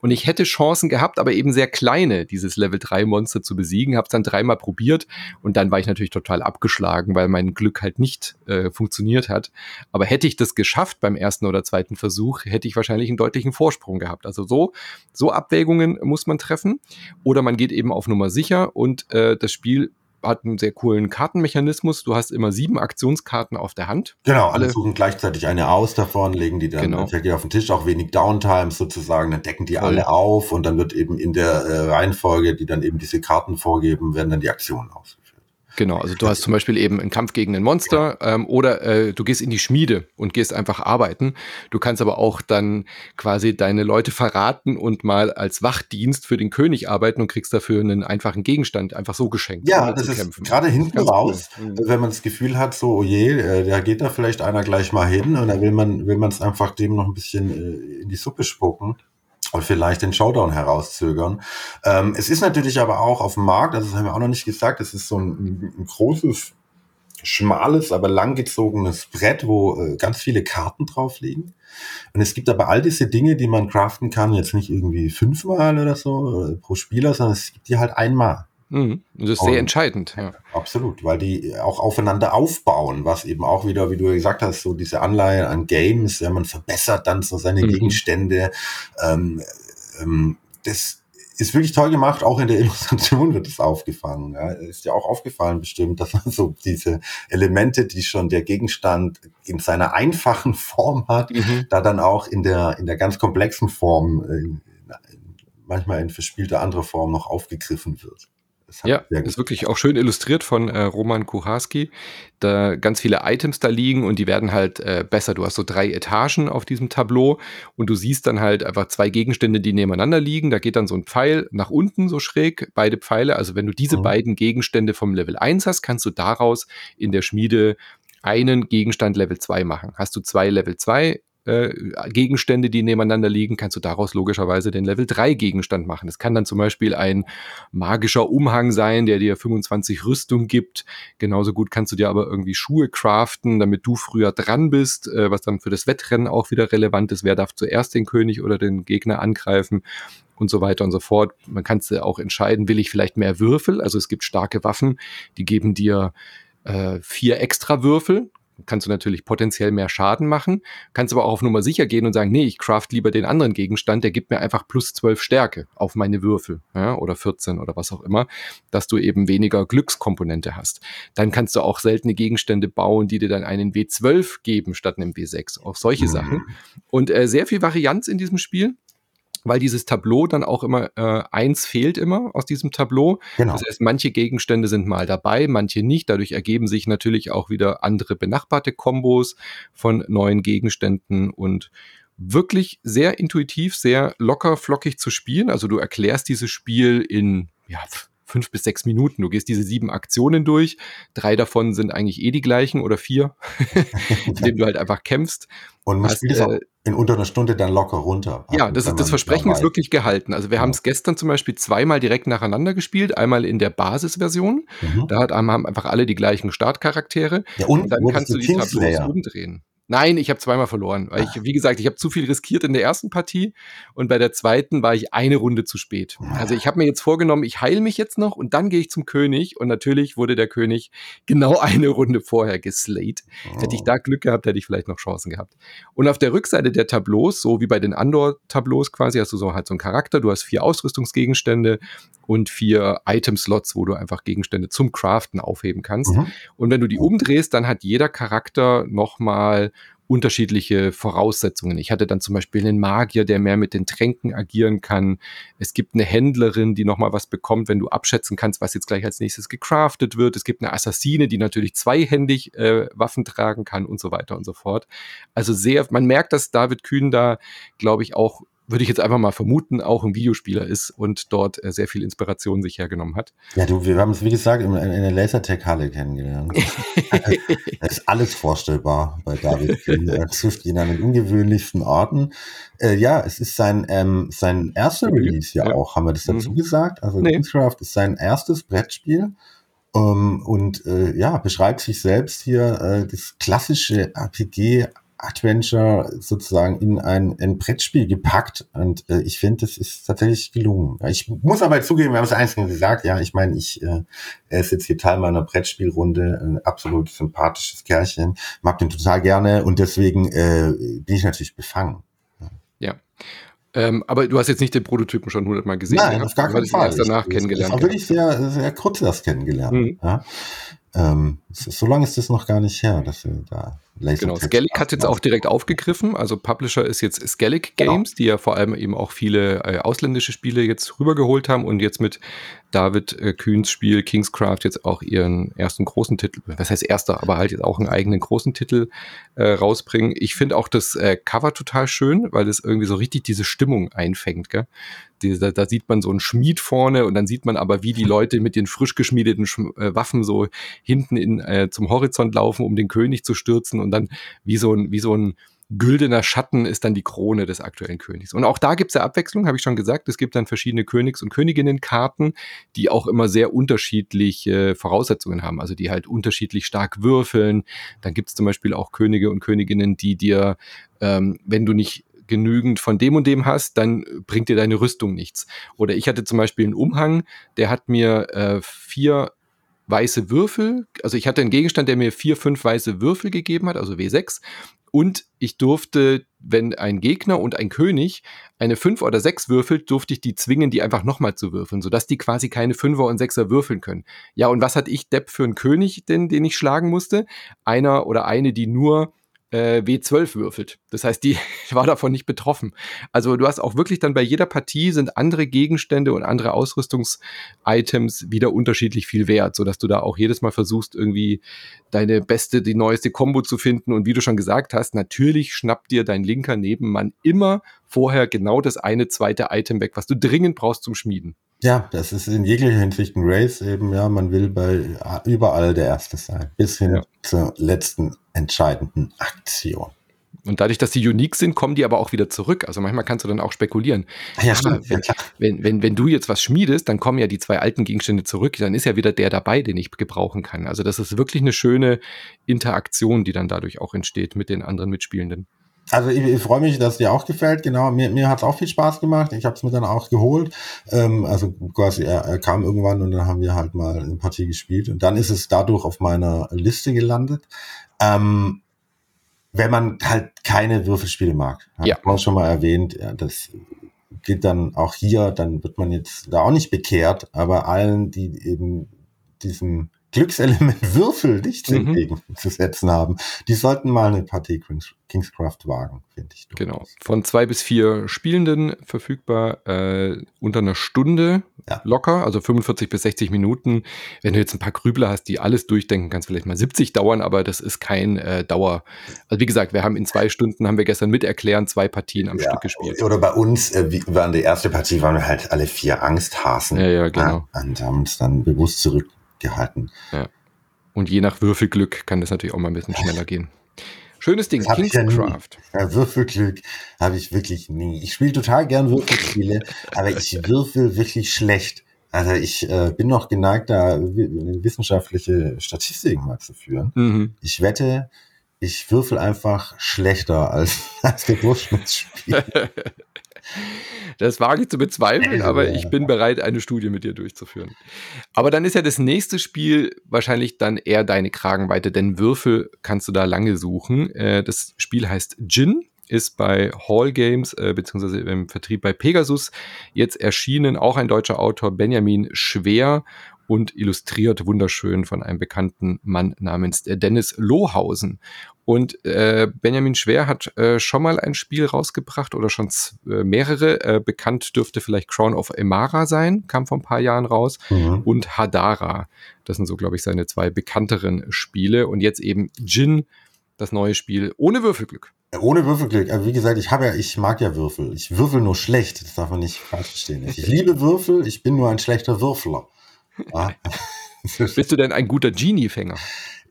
Und ich hätte Chancen gehabt, aber eben sehr kleine, dieses Level 3 Monster zu besiegen. Habe es dann dreimal probiert und dann war ich natürlich total abgeschlagen, weil mein Glück halt nicht äh, funktioniert hat. Aber hätte ich das geschafft beim ersten oder zweiten Versuch, hätte ich wahrscheinlich einen deutlichen Vorsprung gehabt. Also so, so Abwägungen muss man treffen. Oder man geht eben auf Nummer sicher und äh, das Spiel hat einen sehr coolen Kartenmechanismus. Du hast immer sieben Aktionskarten auf der Hand. Genau, alle suchen gleichzeitig eine aus davon, legen die dann genau. auf den Tisch, auch wenig Downtime sozusagen, dann decken die Voll. alle auf und dann wird eben in der äh, Reihenfolge, die dann eben diese Karten vorgeben, werden dann die Aktionen aus. Genau, also du hast zum Beispiel eben einen Kampf gegen ein Monster ähm, oder äh, du gehst in die Schmiede und gehst einfach arbeiten. Du kannst aber auch dann quasi deine Leute verraten und mal als Wachdienst für den König arbeiten und kriegst dafür einen einfachen Gegenstand einfach so geschenkt. Ja, das ist gerade hinten raus, cool. wenn man das Gefühl hat, so, oh je, äh, da geht da vielleicht einer gleich mal hin und dann will man will man es einfach dem noch ein bisschen äh, in die Suppe spucken und vielleicht den Showdown herauszögern. Ähm, es ist natürlich aber auch auf dem Markt, also das haben wir auch noch nicht gesagt, es ist so ein, ein großes, schmales, aber langgezogenes Brett, wo äh, ganz viele Karten drauf liegen. Und es gibt aber all diese Dinge, die man craften kann, jetzt nicht irgendwie fünfmal oder so äh, pro Spieler, sondern es gibt die halt einmal. Mhm. Das ist sehr entscheidend. Ja. Absolut, weil die auch aufeinander aufbauen, was eben auch wieder, wie du gesagt hast, so diese Anleihen an Games, ja, man verbessert dann so seine mhm. Gegenstände. Ähm, ähm, das ist wirklich toll gemacht, auch in der Illustration wird es aufgefangen. Ja. Ist ja auch aufgefallen bestimmt, dass man so diese Elemente, die schon der Gegenstand in seiner einfachen Form hat, mhm. da dann auch in der, in der ganz komplexen Form, äh, manchmal in verspielter anderer Form noch aufgegriffen wird. Ja, ist wirklich auch schön illustriert von äh, Roman Kucharski. Da ganz viele Items da liegen und die werden halt äh, besser. Du hast so drei Etagen auf diesem Tableau und du siehst dann halt einfach zwei Gegenstände, die nebeneinander liegen. Da geht dann so ein Pfeil nach unten so schräg, beide Pfeile. Also wenn du diese mhm. beiden Gegenstände vom Level 1 hast, kannst du daraus in der Schmiede einen Gegenstand Level 2 machen. Hast du zwei Level 2 äh, Gegenstände, die nebeneinander liegen, kannst du daraus logischerweise den Level 3 Gegenstand machen. Das kann dann zum Beispiel ein magischer Umhang sein, der dir 25 Rüstung gibt. Genauso gut kannst du dir aber irgendwie Schuhe craften, damit du früher dran bist, äh, was dann für das Wettrennen auch wieder relevant ist. Wer darf zuerst den König oder den Gegner angreifen? und so weiter und so fort. Man kann es auch entscheiden, will ich vielleicht mehr Würfel? Also es gibt starke Waffen, die geben dir äh, vier extra Würfel kannst du natürlich potenziell mehr Schaden machen, kannst aber auch auf Nummer sicher gehen und sagen, nee, ich craft lieber den anderen Gegenstand, der gibt mir einfach plus 12 Stärke auf meine Würfel ja, oder 14 oder was auch immer, dass du eben weniger Glückskomponente hast. Dann kannst du auch seltene Gegenstände bauen, die dir dann einen W12 geben statt einem W6. Auch solche mhm. Sachen. Und äh, sehr viel Varianz in diesem Spiel. Weil dieses Tableau dann auch immer äh, eins fehlt immer aus diesem Tableau. Genau. Das heißt, manche Gegenstände sind mal dabei, manche nicht. Dadurch ergeben sich natürlich auch wieder andere benachbarte Kombos von neuen Gegenständen und wirklich sehr intuitiv, sehr locker, flockig zu spielen. Also du erklärst dieses Spiel in ja, fünf bis sechs Minuten. Du gehst diese sieben Aktionen durch. Drei davon sind eigentlich eh die gleichen oder vier, indem du halt einfach kämpfst. Und man spielt es auch äh, in unter einer Stunde dann locker runter. Ja, das, ist, das Versprechen ist wirklich gehalten. Also wir ja. haben es gestern zum Beispiel zweimal direkt nacheinander gespielt. Einmal in der Basisversion. Mhm. Da hat, haben einfach alle die gleichen Startcharaktere. Ja, und, und dann kannst du die Tableaus umdrehen. Nein, ich habe zweimal verloren. Weil ich, wie gesagt, ich habe zu viel riskiert in der ersten Partie und bei der zweiten war ich eine Runde zu spät. Also ich habe mir jetzt vorgenommen, ich heile mich jetzt noch und dann gehe ich zum König und natürlich wurde der König genau eine Runde vorher geslayed. Hätte ich da Glück gehabt, hätte ich vielleicht noch Chancen gehabt. Und auf der Rückseite der Tableaus, so wie bei den Andor-Tableaus quasi, hast du so halt so einen Charakter, du hast vier Ausrüstungsgegenstände und vier Item-Slots, wo du einfach Gegenstände zum Craften aufheben kannst. Mhm. Und wenn du die umdrehst, dann hat jeder Charakter nochmal unterschiedliche Voraussetzungen. Ich hatte dann zum Beispiel einen Magier, der mehr mit den Tränken agieren kann. Es gibt eine Händlerin, die nochmal was bekommt, wenn du abschätzen kannst, was jetzt gleich als nächstes gecraftet wird. Es gibt eine Assassine, die natürlich zweihändig äh, Waffen tragen kann und so weiter und so fort. Also sehr, man merkt, dass David Kühn da, glaube ich, auch würde ich jetzt einfach mal vermuten, auch ein Videospieler ist und dort äh, sehr viel Inspiration sich hergenommen hat. Ja, du, wir haben es, wie gesagt, in, in der Lasertech-Halle kennengelernt. da ist alles vorstellbar bei David. er trifft ihn an den ungewöhnlichsten Orten. Äh, ja, es ist sein, ähm, sein erster Release ja, ja, auch, haben wir das dazu mhm. gesagt. Also nee. Kingscraft ist sein erstes Brettspiel. Um, ähm, und äh, ja, beschreibt sich selbst hier äh, das klassische RPG Adventure sozusagen in ein, ein Brettspiel gepackt und äh, ich finde, das ist tatsächlich gelungen. Ich muss aber zugeben, wir haben es einzeln gesagt, ja, ich meine, ich äh, er ist jetzt hier Teil meiner Brettspielrunde, ein absolut sympathisches Kerlchen, mag den total gerne und deswegen äh, bin ich natürlich befangen. Ja. Ähm, aber du hast jetzt nicht den Prototypen schon hundertmal gesehen. Nein, auf gar keinen Fall. Erst danach ich, kennengelernt. Auch wirklich sehr, sehr kurz erst kennengelernt. Mhm. Ja? Ähm, so lange ist das noch gar nicht her, dass wir da Laser Genau, Skellig hat jetzt auch direkt aufgegriffen. Also Publisher ist jetzt Skellig genau. Games, genau. die ja vor allem eben auch viele äh, ausländische Spiele jetzt rübergeholt haben und jetzt mit David äh, Kühns Spiel Kingscraft jetzt auch ihren ersten großen Titel, was heißt erster, aber halt jetzt auch einen eigenen großen Titel äh, rausbringen. Ich finde auch das äh, Cover total schön, weil es irgendwie so richtig diese Stimmung einfängt. Gell? Die, da, da, sieht man so einen Schmied vorne und dann sieht man aber, wie die Leute mit den frisch geschmiedeten Sch äh, Waffen so hinten in, äh, zum Horizont laufen, um den König zu stürzen und dann wie so ein, wie so ein güldener Schatten ist dann die Krone des aktuellen Königs. Und auch da gibt es ja Abwechslung, habe ich schon gesagt. Es gibt dann verschiedene Königs- und Königinnenkarten, die auch immer sehr unterschiedliche Voraussetzungen haben, also die halt unterschiedlich stark würfeln. Dann gibt es zum Beispiel auch Könige und Königinnen, die dir, ähm, wenn du nicht genügend von dem und dem hast, dann bringt dir deine Rüstung nichts. Oder ich hatte zum Beispiel einen Umhang, der hat mir äh, vier weiße Würfel, also ich hatte einen Gegenstand, der mir vier, fünf weiße Würfel gegeben hat, also W6, und ich durfte, wenn ein Gegner und ein König eine 5 oder 6 würfelt, durfte ich die zwingen, die einfach nochmal zu würfeln, sodass die quasi keine 5er und 6er würfeln können. Ja, und was hatte ich Depp für einen König denn, den ich schlagen musste? Einer oder eine, die nur äh, W12 würfelt. Das heißt, die war davon nicht betroffen. Also du hast auch wirklich dann bei jeder Partie sind andere Gegenstände und andere Ausrüstungsitems wieder unterschiedlich viel wert, sodass du da auch jedes Mal versuchst, irgendwie deine beste, die neueste Combo zu finden. Und wie du schon gesagt hast, natürlich schnappt dir dein linker Nebenmann immer vorher genau das eine zweite Item weg, was du dringend brauchst zum Schmieden. Ja, das ist in jeglicher Hinsicht ein Race eben, ja, man will bei überall der Erste sein, bis hin ja. zur letzten entscheidenden Aktion. Und dadurch, dass die unique sind, kommen die aber auch wieder zurück. Also manchmal kannst du dann auch spekulieren. Ja, stimmt. Wenn, ja, wenn, wenn, wenn du jetzt was schmiedest, dann kommen ja die zwei alten Gegenstände zurück, dann ist ja wieder der dabei, den ich gebrauchen kann. Also das ist wirklich eine schöne Interaktion, die dann dadurch auch entsteht mit den anderen Mitspielenden. Also ich, ich freue mich, dass dir auch gefällt. Genau, mir, mir hat es auch viel Spaß gemacht. Ich habe es mir dann auch geholt. Ähm, also quasi, er, er kam irgendwann und dann haben wir halt mal eine Partie gespielt. Und dann ist es dadurch auf meiner Liste gelandet. Ähm, wenn man halt keine Würfelspiele mag. Ja. Hat man schon mal erwähnt, ja, das geht dann auch hier, dann wird man jetzt da auch nicht bekehrt, aber allen, die eben diesem Glückselement Würfel nicht mhm. entgegenzusetzen haben. Die sollten mal eine Partie Kings, Kingscraft wagen, finde ich. Genau. Von zwei bis vier Spielenden verfügbar äh, unter einer Stunde ja. locker, also 45 bis 60 Minuten. Wenn du jetzt ein paar Grübler hast, die alles durchdenken, kann es vielleicht mal 70 dauern, aber das ist kein äh, Dauer. Also wie gesagt, wir haben in zwei Stunden, haben wir gestern miterklären, zwei Partien am ja. Stück gespielt. Oder bei uns, äh, wie, waren die erste Partie, waren wir halt alle vier Angsthasen. Ja, ja, genau. Ja, und haben uns dann bewusst zurückgehalten. Ja. Und je nach Würfelglück kann das natürlich auch mal ein bisschen schneller gehen. Schönes Ding, Kingscraft. Ja, ja, Würfelglück habe ich wirklich nie. Ich spiele total gern Würfelspiele, aber ich würfel wirklich schlecht. Also ich äh, bin noch geneigt, da wissenschaftliche Statistiken mal zu führen. Mhm. Ich wette, ich würfel einfach schlechter als, als der Durchschnittsspieler. Das wage ich zu bezweifeln, aber ich bin bereit, eine Studie mit dir durchzuführen. Aber dann ist ja das nächste Spiel wahrscheinlich dann eher deine Kragenweite, denn Würfel kannst du da lange suchen. Äh, das Spiel heißt Gin, ist bei Hall Games äh, beziehungsweise im Vertrieb bei Pegasus jetzt erschienen. Auch ein deutscher Autor, Benjamin Schwer und illustriert wunderschön von einem bekannten Mann namens Dennis Lohausen. Und äh, Benjamin Schwer hat äh, schon mal ein Spiel rausgebracht oder schon äh, mehrere. Äh, bekannt dürfte vielleicht Crown of Emara sein, kam vor ein paar Jahren raus. Mhm. Und Hadara. Das sind so, glaube ich, seine zwei bekannteren Spiele. Und jetzt eben Jin, das neue Spiel ohne Würfelglück. Ohne Würfelglück. Also wie gesagt, ich habe ja, ich mag ja Würfel. Ich würfel nur schlecht. Das darf man nicht falsch verstehen. Ich liebe Würfel. Ich bin nur ein schlechter Würfler. Ah. Bist du denn ein guter Genie-Fänger?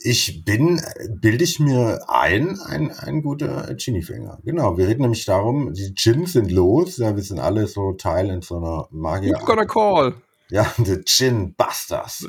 Ich bin, bilde ich mir ein, ein, ein guter Genie-Fänger. Genau, wir reden nämlich darum, die Gins sind los, ja, wir sind alle so Teil in so einer Magier. You're gonna call. Ja, The Gin Busters.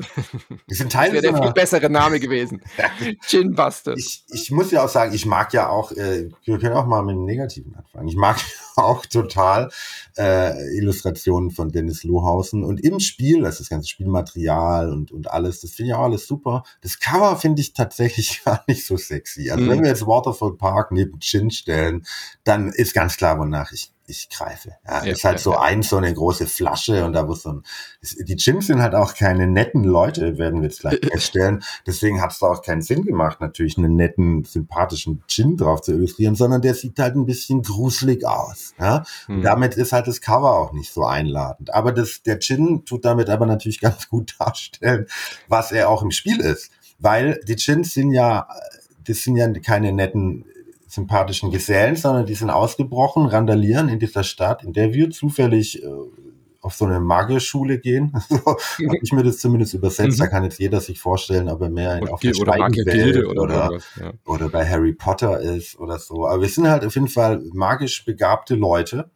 Die sind Teil das wäre der viel bessere Name gewesen. Gin Busters. Ich, ich muss ja auch sagen, ich mag ja auch, äh, wir können auch mal mit dem Negativen anfangen. Ich mag auch total äh, Illustrationen von Dennis Lohausen. Und im Spiel, das ist das ganze Spielmaterial und, und alles, das finde ich auch alles super. Das Cover finde ich tatsächlich gar nicht so sexy. Also mhm. wenn wir jetzt Waterfall Park neben Gin stellen, dann ist ganz klar, wonach ich ich greife. Ja, ja ist halt ja, so ja. ein, so eine große Flasche und da wo so ein, die Gyms sind halt auch keine netten Leute, werden wir jetzt gleich feststellen. Deswegen hat es da auch keinen Sinn gemacht, natürlich einen netten, sympathischen Gin drauf zu illustrieren, sondern der sieht halt ein bisschen gruselig aus. Ja? Hm. damit ist halt das Cover auch nicht so einladend. Aber das, der Gin tut damit aber natürlich ganz gut darstellen, was er auch im Spiel ist. Weil die Gins sind ja, das sind ja keine netten sympathischen Gesellen, sondern die sind ausgebrochen, randalieren in dieser Stadt, in der wir zufällig äh, auf so eine Magierschule gehen. so habe ich mir das zumindest übersetzt. Da mhm. kann jetzt jeder sich vorstellen, ob er mehr in, auf der oder, oder, oder, ja. oder bei Harry Potter ist oder so. Aber wir sind halt auf jeden Fall magisch begabte Leute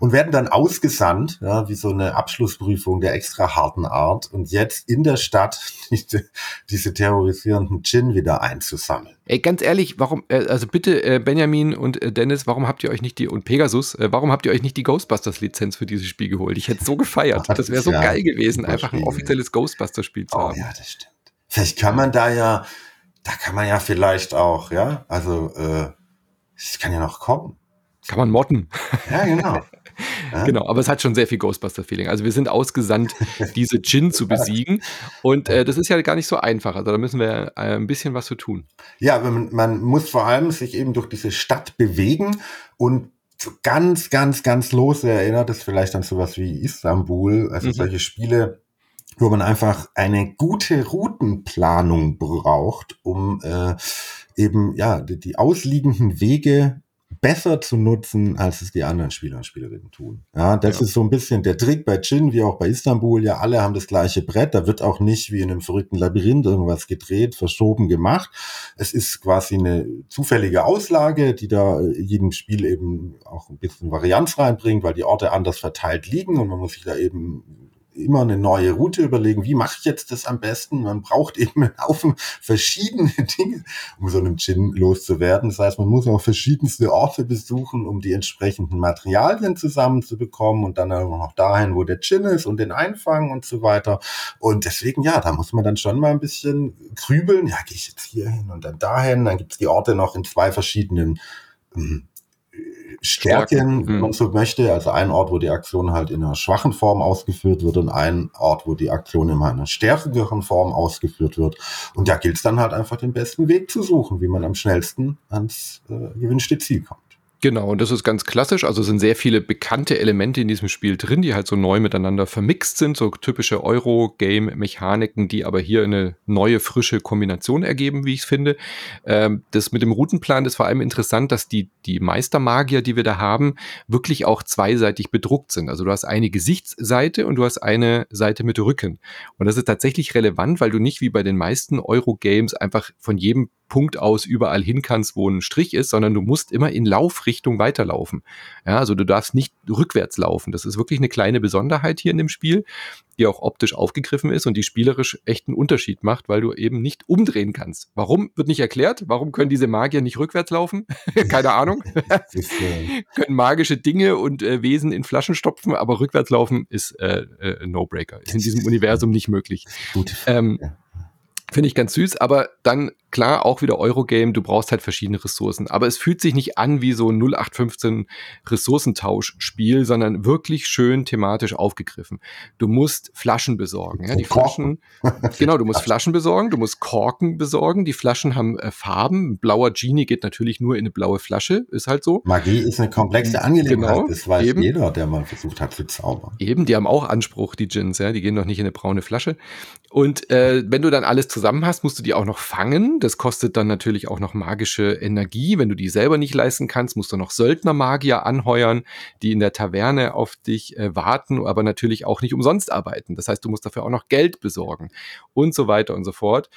und werden dann ausgesandt, ja, wie so eine Abschlussprüfung der extra harten Art und jetzt in der Stadt diese, diese terrorisierenden Djinn wieder einzusammeln. Ey, ganz ehrlich, warum, äh, also bitte äh, Benjamin und äh, Dennis, warum habt ihr euch nicht die, und Pegasus, warum habt ihr euch nicht die Ghostbusters-Lizenz für dieses Spiel geholt? Ich hätte so gefeiert. Das wäre so ja, geil gewesen, einfach ein offizielles Ghostbusters-Spiel zu oh, haben. Ja, das stimmt. Vielleicht kann man da ja, da kann man ja vielleicht auch, ja, also, äh, es kann ja noch kommen. Kann man modden. Ja, genau. Ja? Genau, aber es hat schon sehr viel Ghostbuster-Feeling. Also wir sind ausgesandt, diese Djinn zu besiegen. Und äh, das ist ja gar nicht so einfach. Also da müssen wir äh, ein bisschen was zu tun. Ja, man, man muss vor allem sich eben durch diese Stadt bewegen und ganz, ganz, ganz los erinnert es vielleicht an sowas wie Istanbul, also mhm. solche Spiele, wo man einfach eine gute Routenplanung braucht, um äh, eben ja die, die ausliegenden Wege besser zu nutzen, als es die anderen Spieler und Spielerinnen tun. Ja, das ja. ist so ein bisschen der Trick bei Chin, wie auch bei Istanbul. Ja, alle haben das gleiche Brett. Da wird auch nicht wie in einem verrückten Labyrinth irgendwas gedreht, verschoben gemacht. Es ist quasi eine zufällige Auslage, die da jedem Spiel eben auch ein bisschen Varianz reinbringt, weil die Orte anders verteilt liegen und man muss sich da eben immer eine neue Route überlegen, wie mache ich jetzt das am besten? Man braucht eben einen Haufen verschiedene Dinge, um so einem Gin loszuwerden. Das heißt, man muss auch verschiedenste Orte besuchen, um die entsprechenden Materialien zusammenzubekommen und dann auch noch dahin, wo der Gin ist und den einfangen und so weiter. Und deswegen, ja, da muss man dann schon mal ein bisschen grübeln. Ja, gehe ich jetzt hier hin und dann dahin? Dann gibt es die Orte noch in zwei verschiedenen ähm, Stärken, wenn man mhm. so möchte. Also ein Ort, wo die Aktion halt in einer schwachen Form ausgeführt wird und ein Ort, wo die Aktion in einer stärkeren Form ausgeführt wird. Und da gilt es dann halt einfach den besten Weg zu suchen, wie man am schnellsten ans äh, gewünschte Ziel kommt. Genau, und das ist ganz klassisch. Also sind sehr viele bekannte Elemente in diesem Spiel drin, die halt so neu miteinander vermixt sind, so typische Euro-Game-Mechaniken, die aber hier eine neue, frische Kombination ergeben, wie ich finde. Ähm, das mit dem Routenplan ist vor allem interessant, dass die, die Meistermagier, die wir da haben, wirklich auch zweiseitig bedruckt sind. Also du hast eine Gesichtsseite und du hast eine Seite mit Rücken. Und das ist tatsächlich relevant, weil du nicht wie bei den meisten Euro-Games einfach von jedem Punkt aus überall hin kannst, wo ein Strich ist, sondern du musst immer in Laufrichtung weiterlaufen. Ja, also du darfst nicht rückwärts laufen. Das ist wirklich eine kleine Besonderheit hier in dem Spiel, die auch optisch aufgegriffen ist und die spielerisch echt einen Unterschied macht, weil du eben nicht umdrehen kannst. Warum wird nicht erklärt? Warum können diese Magier nicht rückwärts laufen? Keine Ahnung. können magische Dinge und äh, Wesen in Flaschen stopfen, aber rückwärts laufen ist äh, äh, No-Breaker. Ist in diesem Universum nicht möglich. Gut. Ähm, Finde ich ganz süß, aber dann klar auch wieder Eurogame, du brauchst halt verschiedene Ressourcen. Aber es fühlt sich nicht an wie so ein 0815 Ressourcentauschspiel, sondern wirklich schön thematisch aufgegriffen. Du musst Flaschen besorgen. Ja, die Flaschen, genau, du musst Flaschen besorgen, du musst Korken besorgen. Die Flaschen haben äh, Farben. Ein blauer Genie geht natürlich nur in eine blaue Flasche, ist halt so. Magie ist eine komplexe Angelegenheit, genau, das weiß eben. jeder, der mal versucht hat zu zaubern. Eben, die haben auch Anspruch, die Gins, ja, die gehen doch nicht in eine braune Flasche. Und äh, wenn du dann alles zusammen hast, musst du die auch noch fangen. Das kostet dann natürlich auch noch magische Energie. Wenn du die selber nicht leisten kannst, musst du noch Söldnermagier anheuern, die in der Taverne auf dich äh, warten, aber natürlich auch nicht umsonst arbeiten. Das heißt, du musst dafür auch noch Geld besorgen und so weiter und so fort.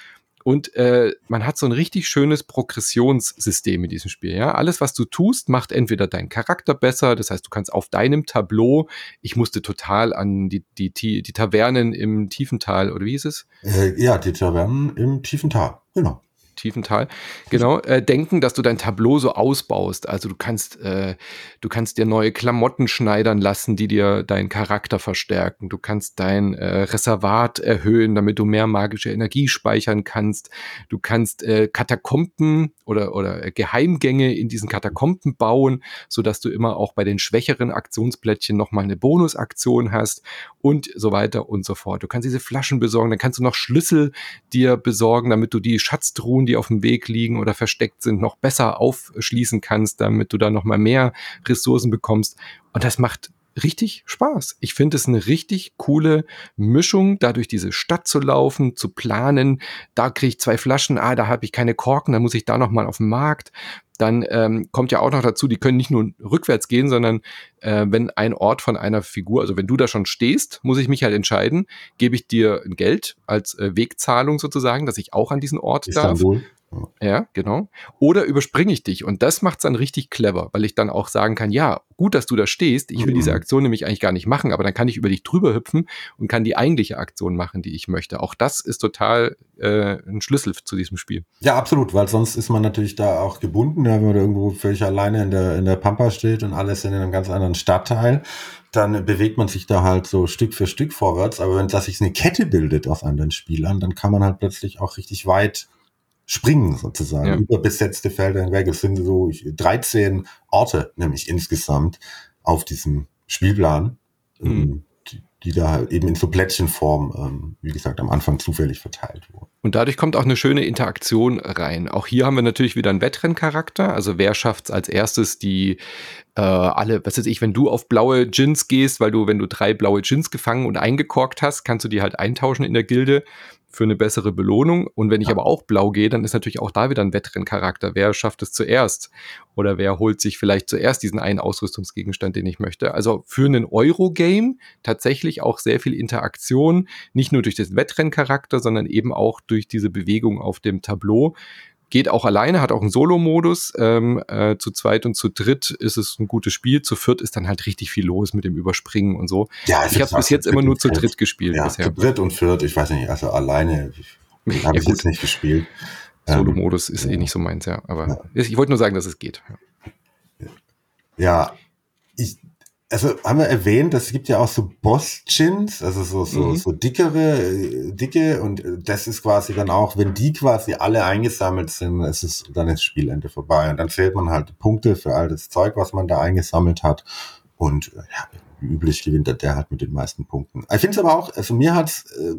Und äh, man hat so ein richtig schönes Progressionssystem in diesem Spiel. Ja, alles, was du tust, macht entweder deinen Charakter besser. Das heißt, du kannst auf deinem Tableau. Ich musste total an die die die, Tavernen im Tiefental oder wie hieß es? Äh, ja, die Tavernen im Tiefental. Genau. Tiefental, genau, äh, denken, dass du dein Tableau so ausbaust. Also du kannst, äh, du kannst dir neue Klamotten schneidern lassen, die dir deinen Charakter verstärken. Du kannst dein äh, Reservat erhöhen, damit du mehr magische Energie speichern kannst. Du kannst äh, Katakomben oder, oder Geheimgänge in diesen Katakomben bauen, so dass du immer auch bei den schwächeren Aktionsplättchen nochmal eine Bonusaktion hast und so weiter und so fort. Du kannst diese Flaschen besorgen, dann kannst du noch Schlüssel dir besorgen, damit du die Schatztruhen, die auf dem Weg liegen oder versteckt sind, noch besser aufschließen kannst, damit du da nochmal mehr Ressourcen bekommst. Und das macht richtig Spaß. Ich finde es eine richtig coole Mischung, da durch diese Stadt zu laufen, zu planen. Da kriege ich zwei Flaschen, ah, da habe ich keine Korken, dann muss ich da noch mal auf den Markt. Dann ähm, kommt ja auch noch dazu, die können nicht nur rückwärts gehen, sondern äh, wenn ein Ort von einer Figur, also wenn du da schon stehst, muss ich mich halt entscheiden, gebe ich dir Geld als äh, Wegzahlung sozusagen, dass ich auch an diesen Ort Istanbul. darf. Ja, genau. Oder überspringe ich dich. Und das macht es dann richtig clever, weil ich dann auch sagen kann, ja, gut, dass du da stehst. Ich will mhm. diese Aktion nämlich eigentlich gar nicht machen, aber dann kann ich über dich drüber hüpfen und kann die eigentliche Aktion machen, die ich möchte. Auch das ist total äh, ein Schlüssel zu diesem Spiel. Ja, absolut, weil sonst ist man natürlich da auch gebunden, wenn man da irgendwo völlig alleine in der, in der Pampa steht und alles in einem ganz anderen Stadtteil dann bewegt man sich da halt so Stück für Stück vorwärts. Aber wenn das sich eine Kette bildet aus anderen Spielern, dann kann man halt plötzlich auch richtig weit springen sozusagen ja. über besetzte Felder hinweg. Es sind so 13 Orte nämlich insgesamt auf diesem Spielplan, mhm. Ähm, die, die, da eben in so Plättchenform, ähm, wie gesagt, am Anfang zufällig verteilt wurden. Und dadurch kommt auch eine schöne Interaktion rein. Auch hier haben wir natürlich wieder einen Wettrenncharakter. Also wer schafft es als erstes, die äh, alle, was weiß ich, wenn du auf blaue Gins gehst, weil du, wenn du drei blaue Gins gefangen und eingekorkt hast, kannst du die halt eintauschen in der Gilde für eine bessere Belohnung. Und wenn ich ja. aber auch blau gehe, dann ist natürlich auch da wieder ein Wettrenncharakter. Wer schafft es zuerst? Oder wer holt sich vielleicht zuerst diesen einen Ausrüstungsgegenstand, den ich möchte? Also für einen Eurogame tatsächlich auch sehr viel Interaktion, nicht nur durch den Wettrenncharakter, sondern eben auch durch diese Bewegung auf dem Tableau. Geht auch alleine, hat auch einen Solo-Modus. Ähm, äh, zu zweit und zu dritt ist es ein gutes Spiel. Zu viert ist dann halt richtig viel los mit dem Überspringen und so. Ja, ich habe bis jetzt immer nur zu dritt gespielt ja, bisher. Zu dritt und viert, ich weiß nicht, also alleine habe ja, ich jetzt nicht gespielt. Solo-Modus ähm, ist eh nicht so meins, ja. Aber ja. ich wollte nur sagen, dass es geht. Ja, ich, also haben wir erwähnt, es gibt ja auch so Boss-Chins, also so, so, mhm. so dickere, äh, dicke und äh, das ist quasi dann auch, wenn die quasi alle eingesammelt sind, ist es dann ist Spielende vorbei und dann zählt man halt Punkte für all das Zeug, was man da eingesammelt hat und äh, ja, üblich gewinnt der halt mit den meisten Punkten. Ich finde es aber auch, also mir hat äh,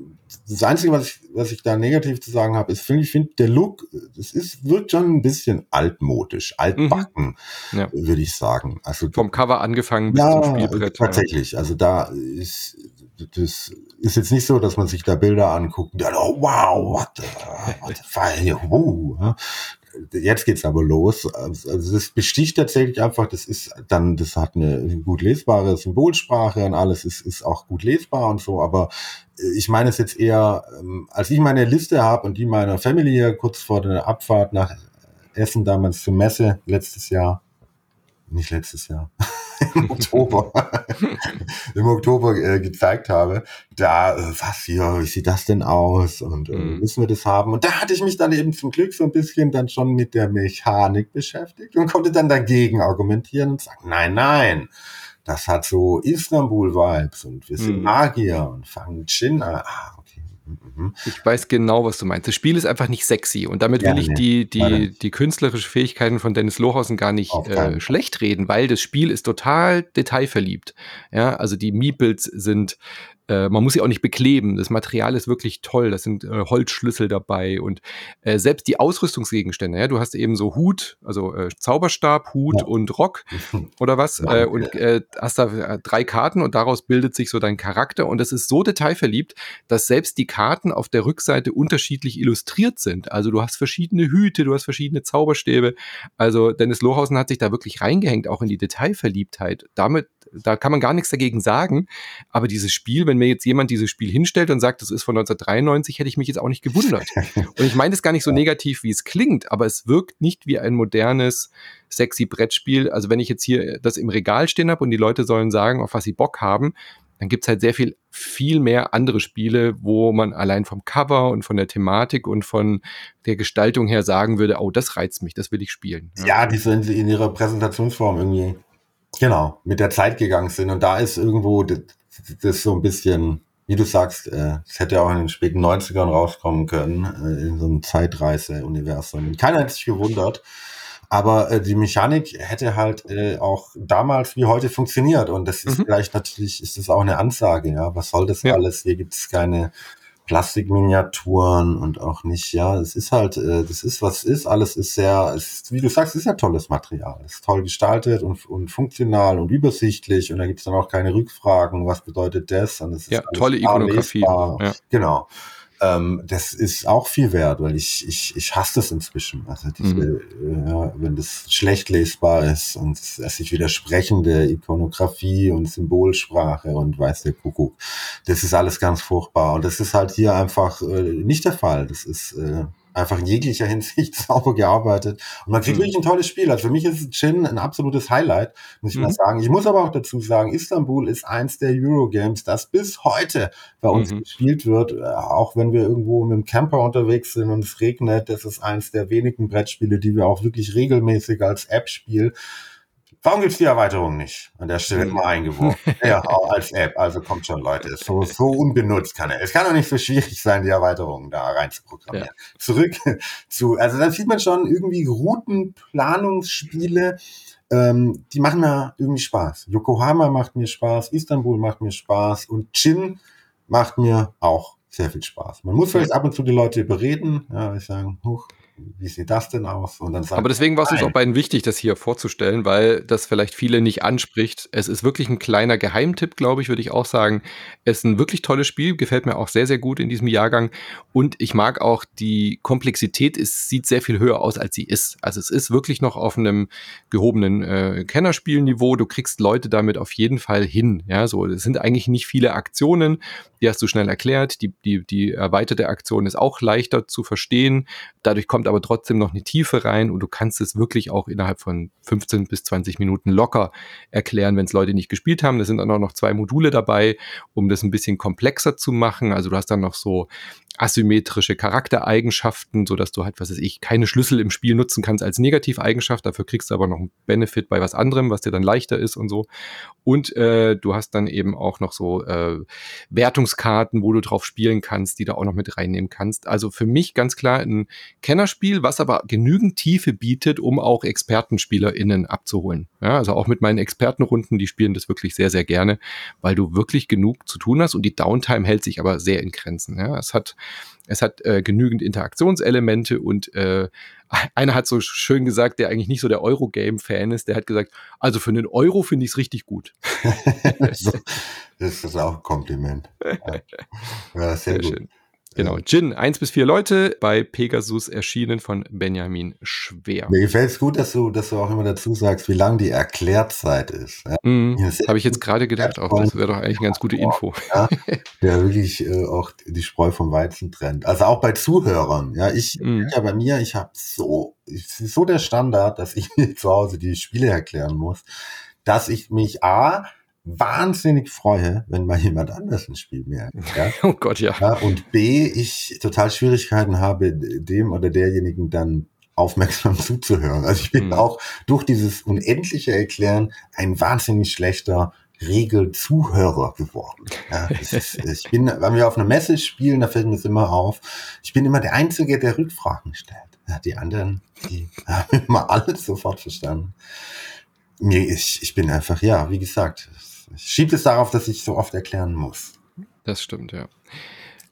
das Einzige, was ich, was ich da negativ zu sagen habe, ist, finde ich, finde der Look, das ist, wirkt schon ein bisschen altmodisch, altbacken, mhm. ja. würde ich sagen. Also vom Cover angefangen bis ja, zum Spielbrett. Tatsächlich, also da ist das ist jetzt nicht so, dass man sich da Bilder anguckt und dann, oh wow, what the, what the fire, wow jetzt geht's aber los. Also das besticht tatsächlich einfach, das ist dann, das hat eine gut lesbare Symbolsprache und alles ist, ist auch gut lesbar und so, aber äh, ich meine es jetzt eher, ähm, als ich meine Liste habe und die meiner Familie kurz vor der Abfahrt nach Essen damals zur Messe letztes Jahr, nicht letztes Jahr, im Oktober, im Oktober äh, gezeigt habe, da, äh, was hier, wie sieht das denn aus und äh, mhm. müssen wir das haben? Und da hatte ich mich dann eben zum Glück so ein bisschen dann schon mit der Mechanik beschäftigt und konnte dann dagegen argumentieren und sagen, nein, nein, das hat so Istanbul-Vibes und wir sind mhm. Magier und fangen Chin an. Ah, Mhm. Ich weiß genau, was du meinst. Das Spiel ist einfach nicht sexy und damit will ich die, die, die künstlerischen Fähigkeiten von Dennis Lohausen gar nicht äh, schlecht reden, weil das Spiel ist total detailverliebt. Ja, also die Meeples sind äh, man muss sie auch nicht bekleben. Das Material ist wirklich toll. Das sind äh, Holzschlüssel dabei und äh, selbst die Ausrüstungsgegenstände. Ja, du hast eben so Hut, also äh, Zauberstab, Hut ja. und Rock oder was äh, und hast da drei Karten und daraus bildet sich so dein Charakter und das ist so detailverliebt, dass selbst die Karten auf der Rückseite unterschiedlich illustriert sind. Also du hast verschiedene Hüte, du hast verschiedene Zauberstäbe. Also Dennis Lohausen hat sich da wirklich reingehängt, auch in die Detailverliebtheit. Damit da kann man gar nichts dagegen sagen. Aber dieses Spiel, wenn mir jetzt jemand dieses Spiel hinstellt und sagt, das ist von 1993, hätte ich mich jetzt auch nicht gewundert. und ich meine das gar nicht so negativ, wie es klingt, aber es wirkt nicht wie ein modernes, sexy Brettspiel. Also wenn ich jetzt hier das im Regal stehen habe und die Leute sollen sagen, auf was sie Bock haben, dann gibt's halt sehr viel, viel mehr andere Spiele, wo man allein vom Cover und von der Thematik und von der Gestaltung her sagen würde, oh, das reizt mich, das will ich spielen. Ja, ja die sind in ihrer Präsentationsform irgendwie Genau, mit der Zeit gegangen sind. Und da ist irgendwo das, das so ein bisschen, wie du sagst, äh, es hätte auch in den späten 90ern rauskommen können, äh, in so einem Zeitreise-Universum. Keiner hat sich gewundert. Aber äh, die Mechanik hätte halt äh, auch damals wie heute funktioniert. Und das ist mhm. vielleicht natürlich, ist das auch eine Ansage, ja. Was soll das ja. alles? Hier gibt es keine Plastikminiaturen und auch nicht, ja, es ist halt, äh, das ist, was ist, alles ist sehr, ist, wie du sagst, ist ja tolles Material. Es ist toll gestaltet und, und funktional und übersichtlich und da gibt es dann auch keine Rückfragen, was bedeutet das? Und es ist ja, tolle Ikonografie. Ja. Genau ähm, das ist auch viel wert, weil ich, ich, ich hasse das inzwischen. Also diese, mhm. ja, wenn das schlecht lesbar ist und es sich widersprechende Ikonografie und Symbolsprache und weiß der Kuckuck, das ist alles ganz furchtbar. Und das ist halt hier einfach äh, nicht der Fall. Das ist äh, einfach in jeglicher Hinsicht sauber gearbeitet. Und man kriegt mhm. wirklich ein tolles Spiel. Also für mich ist Chin ein absolutes Highlight, muss ich mhm. mal sagen. Ich muss aber auch dazu sagen, Istanbul ist eins der Eurogames, das bis heute bei uns mhm. gespielt wird. Äh, auch wenn wir irgendwo mit dem Camper unterwegs sind und es regnet, das ist eins der wenigen Brettspiele, die wir auch wirklich regelmäßig als App spielen. Warum gibt's die Erweiterung nicht? An der Stelle immer eingeworfen. ja, auch als App. Also kommt schon, Leute. So, so unbenutzt kann er. Es kann doch nicht so schwierig sein, die Erweiterungen da rein zu programmieren. Ja. Zurück zu, also da sieht man schon irgendwie Routenplanungsspiele, ähm, die machen mir irgendwie Spaß. Yokohama macht mir Spaß, Istanbul macht mir Spaß und Chin macht mir auch sehr viel Spaß. Man muss vielleicht ab und zu die Leute überreden, ja, ich sagen, huch, wie sieht das denn aus? Aber deswegen war es uns auch beiden wichtig, das hier vorzustellen, weil das vielleicht viele nicht anspricht. Es ist wirklich ein kleiner Geheimtipp, glaube ich, würde ich auch sagen. Es ist ein wirklich tolles Spiel, gefällt mir auch sehr, sehr gut in diesem Jahrgang. Und ich mag auch die Komplexität, es sieht sehr viel höher aus, als sie ist. Also es ist wirklich noch auf einem gehobenen äh, Kennerspielniveau. Du kriegst Leute damit auf jeden Fall hin. Ja, so, es sind eigentlich nicht viele Aktionen, die hast du schnell erklärt. Die, die, die erweiterte Aktion ist auch leichter zu verstehen. Dadurch kommt aber trotzdem noch eine Tiefe rein und du kannst es wirklich auch innerhalb von 15 bis 20 Minuten locker erklären, wenn es Leute nicht gespielt haben. Da sind dann auch noch zwei Module dabei, um das ein bisschen komplexer zu machen. Also du hast dann noch so asymmetrische Charaktereigenschaften, so dass du halt, was weiß ich, keine Schlüssel im Spiel nutzen kannst als Negativeigenschaft. Dafür kriegst du aber noch einen Benefit bei was anderem, was dir dann leichter ist und so. Und äh, du hast dann eben auch noch so äh, Wertungskarten, wo du drauf spielen kannst, die du auch noch mit reinnehmen kannst. Also für mich ganz klar ein Kennerspiel, was aber genügend Tiefe bietet, um auch ExpertenspielerInnen abzuholen. Ja, also auch mit meinen Expertenrunden, die spielen das wirklich sehr, sehr gerne, weil du wirklich genug zu tun hast und die Downtime hält sich aber sehr in Grenzen. Ja, es hat es hat äh, genügend Interaktionselemente und äh, einer hat so schön gesagt, der eigentlich nicht so der Eurogame-Fan ist, der hat gesagt, also für einen Euro finde ich es richtig gut. das ist auch ein Kompliment. Ja, ja sehr, sehr gut. Schön. Genau, Gin, eins bis vier Leute bei Pegasus erschienen von Benjamin Schwer. Mir gefällt es gut, dass du, dass du auch immer dazu sagst, wie lang die Erklärzeit ist. Ja? Mm, Habe ich jetzt gerade gedacht, auch das wäre doch eigentlich eine ganz gute Info. Ja, der wirklich äh, auch die Spreu vom Weizen trennt. Also auch bei Zuhörern. Ja, ich mm. ja bei mir, ich habe so, es ist so der Standard, dass ich mir zu Hause die Spiele erklären muss, dass ich mich A wahnsinnig freue, wenn mal jemand anders ein Spiel merkt. Ja? Oh Gott, ja. ja. Und B, ich total Schwierigkeiten habe, dem oder derjenigen dann aufmerksam zuzuhören. Also ich bin mhm. auch durch dieses unendliche Erklären ein wahnsinnig schlechter Regelzuhörer geworden. Ja, ist, ich bin, wenn wir auf einer Messe spielen, da fällt mir das immer auf. Ich bin immer der Einzige, der Rückfragen stellt. Ja, die anderen, die haben immer alles sofort verstanden. Mir, ich, ich bin einfach, ja, wie gesagt, ich schiebe es darauf, dass ich so oft erklären muss. Das stimmt, ja.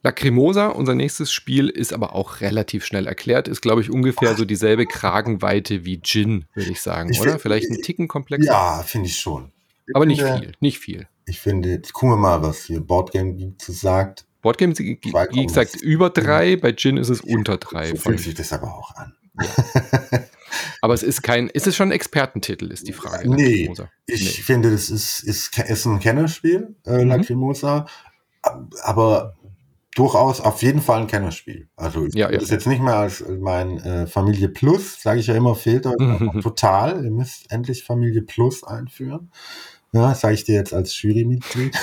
Lacrimosa, unser nächstes Spiel, ist aber auch relativ schnell erklärt. Ist, glaube ich, ungefähr so dieselbe Kragenweite wie Gin, würde ich sagen, ich oder? Find, Vielleicht ein Ticken komplexer. Ja, finde ich schon. Ich aber finde, nicht viel, nicht viel. Ich finde, jetzt gucken wir mal, was hier Boardgame Geek zu sagt. Boardgame Geek sagt über drei, bei Gin ist es unter drei. So fühlt sich das aber auch an. Ja. Aber es ist kein, ist es schon ein Expertentitel, ist die Frage. Nee, ich nee. finde, das ist, ist, ist ein Kennerspiel, äh, mhm. Lacrimosa, aber durchaus auf jeden Fall ein Kennerspiel. Also ich ja, ja. das jetzt nicht mehr als mein äh, Familie Plus, sage ich ja immer, fehlt euch mhm. total. Ihr müsst endlich Familie Plus einführen. Ja, sage ich dir jetzt als Jurymitglied.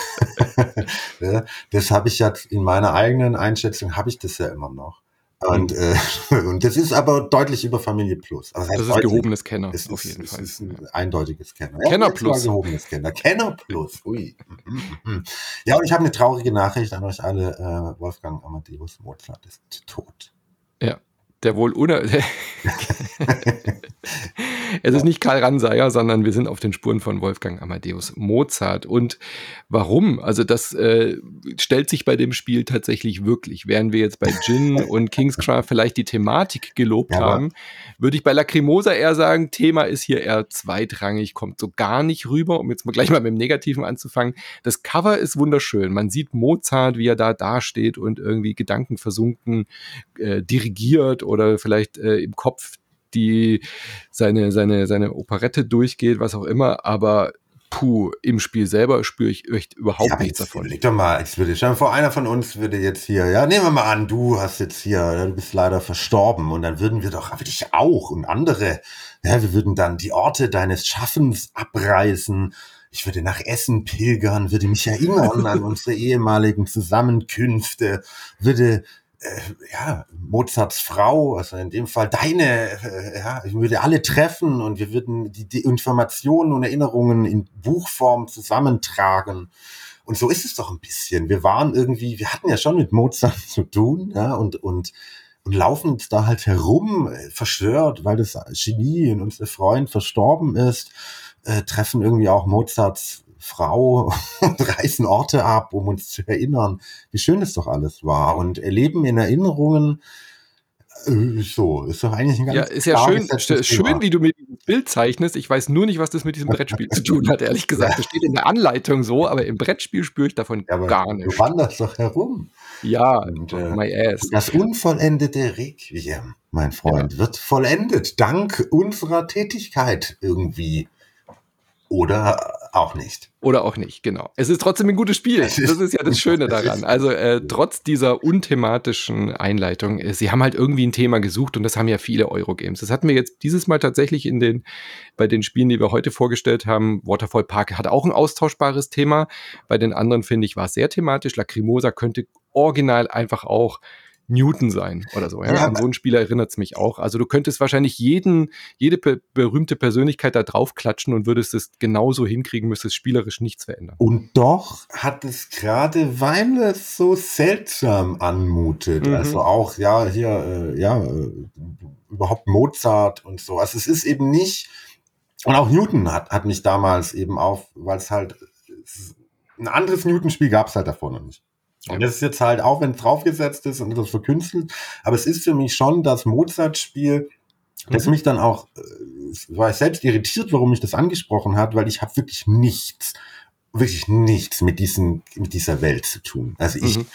ja, das habe ich ja in meiner eigenen Einschätzung, habe ich das ja immer noch. Und, äh, und das ist aber deutlich über Familie Plus. Also das, das ist gehobenes Kenner, ist, auf jeden Fall. Das ist ein eindeutiges Kenner. Kenner ja, Plus. Gehobenes Kenner. Kenner Plus. Ui. Ja, und ich habe eine traurige Nachricht an euch alle. Äh, Wolfgang Amadeus Mozart ist tot. Ja, der wohl uner... es ist nicht Karl Ranseier, sondern wir sind auf den Spuren von Wolfgang Amadeus Mozart. Und warum? Also das äh, stellt sich bei dem Spiel tatsächlich wirklich. Während wir jetzt bei Gin und Kingscraft vielleicht die Thematik gelobt ja, haben, würde ich bei Lacrimosa eher sagen, Thema ist hier eher zweitrangig, kommt so gar nicht rüber, um jetzt mal gleich mal mit dem Negativen anzufangen. Das Cover ist wunderschön. Man sieht Mozart, wie er da dasteht und irgendwie gedankenversunken äh, dirigiert oder vielleicht äh, im Kopf die seine, seine, seine Operette durchgeht, was auch immer, aber puh, im Spiel selber spüre ich echt überhaupt ja, nichts davon. Leg doch mal, ich würde schon vor, einer von uns würde jetzt hier, ja, nehmen wir mal an, du hast jetzt hier, du bist leider verstorben und dann würden wir doch, aber dich auch und andere, ja, wir würden dann die Orte deines Schaffens abreißen. Ich würde nach Essen pilgern, würde mich erinnern an unsere ehemaligen Zusammenkünfte, würde äh, ja, Mozarts Frau, also in dem Fall deine, äh, ja, ich würde alle treffen und wir würden die, die Informationen und Erinnerungen in Buchform zusammentragen. Und so ist es doch ein bisschen. Wir waren irgendwie, wir hatten ja schon mit Mozart zu tun, ja, und, und, und laufen uns da halt herum, äh, verstört, weil das Genie und unser Freund verstorben ist, äh, treffen irgendwie auch Mozarts Frau und reißen Orte ab, um uns zu erinnern, wie schön das doch alles war und erleben in Erinnerungen äh, so, ist doch eigentlich ein ganz Ja, ist ja schön, schön, wie du mir dieses Bild zeichnest. Ich weiß nur nicht, was das mit diesem Brettspiel zu tun hat, ehrlich gesagt. Das steht in der Anleitung so, aber im Brettspiel spüre ich davon ja, gar nicht. Du wanderst doch herum. Ja, und, äh, my ass. Das unvollendete Requiem, mein Freund, ja. wird vollendet dank unserer Tätigkeit irgendwie. Oder auch nicht. Oder auch nicht, genau. Es ist trotzdem ein gutes Spiel. Das ist ja das Schöne daran. Also äh, trotz dieser unthematischen Einleitung, äh, sie haben halt irgendwie ein Thema gesucht und das haben ja viele Eurogames. Das hatten wir jetzt dieses Mal tatsächlich in den, bei den Spielen, die wir heute vorgestellt haben. Waterfall Park hat auch ein austauschbares Thema. Bei den anderen, finde ich, war es sehr thematisch. Lacrimosa könnte original einfach auch Newton sein oder so. Ja? ja. An so einen Spieler erinnert es mich auch. Also du könntest wahrscheinlich jeden, jede be berühmte Persönlichkeit da drauf klatschen und würdest es genauso hinkriegen, müsstest spielerisch nichts verändern. Und doch hat es gerade, weil es so seltsam anmutet, mhm. also auch, ja, hier, äh, ja, äh, überhaupt Mozart und so. Also es ist eben nicht, und auch Newton hat, hat mich damals eben auf, weil es halt ein anderes Newton-Spiel gab es halt davor noch nicht. Und das ist jetzt halt, auch wenn es draufgesetzt ist und das verkünstelt, aber es ist für mich schon das Mozart-Spiel, das mhm. mich dann auch, äh, war ich selbst irritiert, warum mich das angesprochen hat, weil ich habe wirklich nichts, wirklich nichts mit diesen, mit dieser Welt zu tun. Also ich, mhm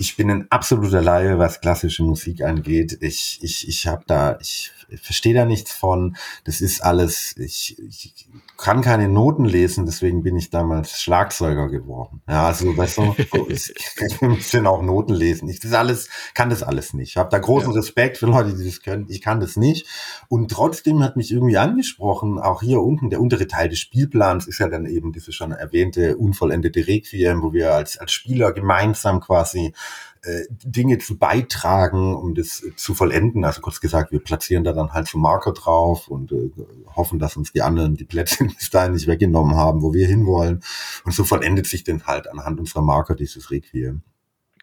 ich bin ein absoluter Laie, was klassische Musik angeht. Ich, ich, ich habe da, ich verstehe da nichts von. Das ist alles, ich, ich kann keine Noten lesen, deswegen bin ich damals Schlagzeuger geworden. Ja, also weißt du, ich, müssen auch Noten lesen. Ich das alles, kann das alles nicht. Ich habe da großen ja. Respekt für Leute, die das können. Ich kann das nicht. Und trotzdem hat mich irgendwie angesprochen, auch hier unten, der untere Teil des Spielplans ist ja dann eben diese schon erwähnte unvollendete Requiem, wo wir als, als Spieler gemeinsam quasi äh, Dinge zu beitragen, um das zu vollenden. Also kurz gesagt, wir platzieren da dann halt so Marker drauf und äh, hoffen, dass uns die anderen die Plätze bis dahin nicht weggenommen haben, wo wir hinwollen. Und so vollendet sich dann halt anhand unserer Marker dieses Requiem.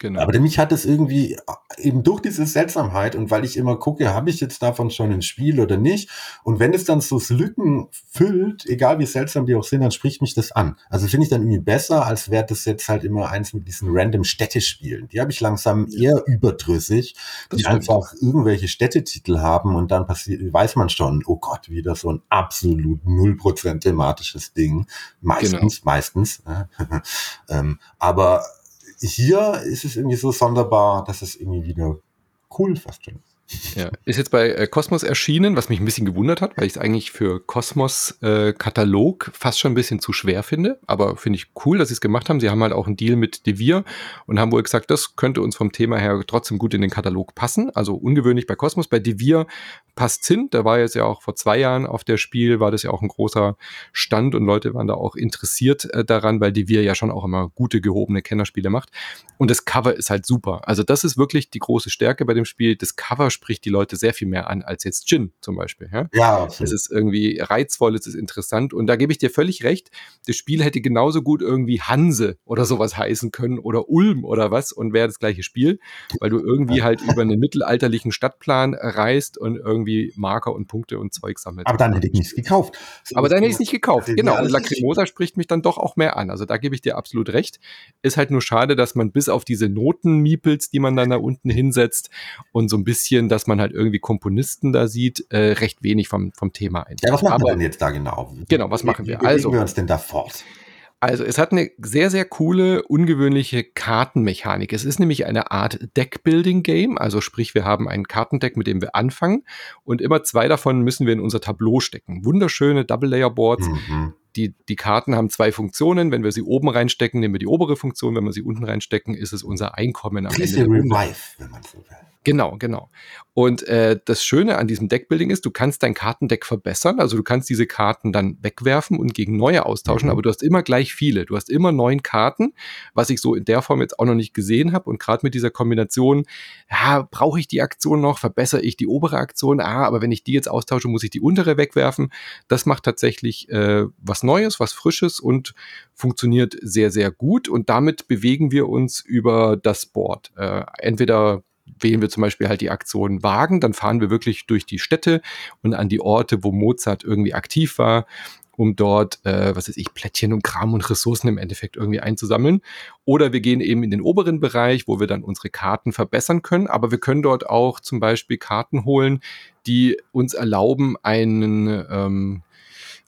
Genau. Aber mich hat es irgendwie äh, eben durch diese Seltsamheit und weil ich immer gucke, habe ich jetzt davon schon ein Spiel oder nicht? Und wenn es dann so Lücken füllt, egal wie seltsam die auch sind, dann spricht mich das an. Also finde ich dann irgendwie besser, als wäre das jetzt halt immer eins mit diesen random Städtespielen. Die habe ich langsam eher überdrüssig, die einfach irgendwelche Städtetitel haben und dann passiert, weiß man schon, oh Gott, wieder so ein absolut null Prozent thematisches Ding. Meistens, genau. meistens. ähm, aber hier ist es irgendwie so sonderbar, dass es irgendwie wieder cool fast schon ist. Ja, ist jetzt bei äh, Cosmos erschienen, was mich ein bisschen gewundert hat, weil ich es eigentlich für Cosmos äh, Katalog fast schon ein bisschen zu schwer finde. Aber finde ich cool, dass sie es gemacht haben. Sie haben halt auch einen Deal mit Devir und haben wohl gesagt, das könnte uns vom Thema her trotzdem gut in den Katalog passen. Also ungewöhnlich bei Cosmos. Bei Devir passt hin. Da war jetzt ja auch vor zwei Jahren auf der Spiel, war das ja auch ein großer Stand und Leute waren da auch interessiert äh, daran, weil Devir ja schon auch immer gute, gehobene Kennerspiele macht. Und das Cover ist halt super. Also das ist wirklich die große Stärke bei dem Spiel. Das Cover spricht die Leute sehr viel mehr an als jetzt Gin zum Beispiel. Ja, ja Es ist irgendwie reizvoll, es ist interessant und da gebe ich dir völlig recht. Das Spiel hätte genauso gut irgendwie Hanse oder sowas heißen können oder Ulm oder was und wäre das gleiche Spiel, weil du irgendwie halt über einen mittelalterlichen Stadtplan reist und irgendwie Marker und Punkte und Zeug sammelst. Aber dann hätte ich nichts gekauft. Aber dann hätte ich es nicht gekauft, genau. Und Lacrimosa spricht mich dann doch auch mehr an. Also da gebe ich dir absolut recht. Ist halt nur schade, dass man bis auf diese Noten-Miepels, die man dann da unten hinsetzt und so ein bisschen, dass man halt irgendwie Komponisten da sieht, äh, recht wenig vom, vom Thema ein. Ja, was machen Aber, wir denn jetzt da genau? Genau, was machen wir? Wie also, wir uns denn da fort? Also es hat eine sehr, sehr coole, ungewöhnliche Kartenmechanik. Es ist nämlich eine Art Deck-Building-Game. Also sprich, wir haben ein Kartendeck, mit dem wir anfangen und immer zwei davon müssen wir in unser Tableau stecken. Wunderschöne Double-Layer-Boards. Mhm die, die Karten haben zwei Funktionen. Wenn wir sie oben reinstecken, nehmen wir die obere Funktion. Wenn wir sie unten reinstecken, ist es unser Einkommen am Ende. Revive, wenn man so will. Genau, genau. Und äh, das Schöne an diesem Deckbuilding ist, du kannst dein Kartendeck verbessern. Also du kannst diese Karten dann wegwerfen und gegen neue austauschen, mhm. aber du hast immer gleich viele. Du hast immer neun Karten, was ich so in der Form jetzt auch noch nicht gesehen habe. Und gerade mit dieser Kombination, ja, brauche ich die Aktion noch, verbessere ich die obere Aktion, ah, aber wenn ich die jetzt austausche, muss ich die untere wegwerfen. Das macht tatsächlich äh, was Neues, was Frisches und funktioniert sehr, sehr gut. Und damit bewegen wir uns über das Board. Äh, entweder wählen wir zum Beispiel halt die Aktion Wagen, dann fahren wir wirklich durch die Städte und an die Orte, wo Mozart irgendwie aktiv war, um dort, äh, was weiß ich, Plättchen und Kram und Ressourcen im Endeffekt irgendwie einzusammeln. Oder wir gehen eben in den oberen Bereich, wo wir dann unsere Karten verbessern können, aber wir können dort auch zum Beispiel Karten holen, die uns erlauben, einen ähm,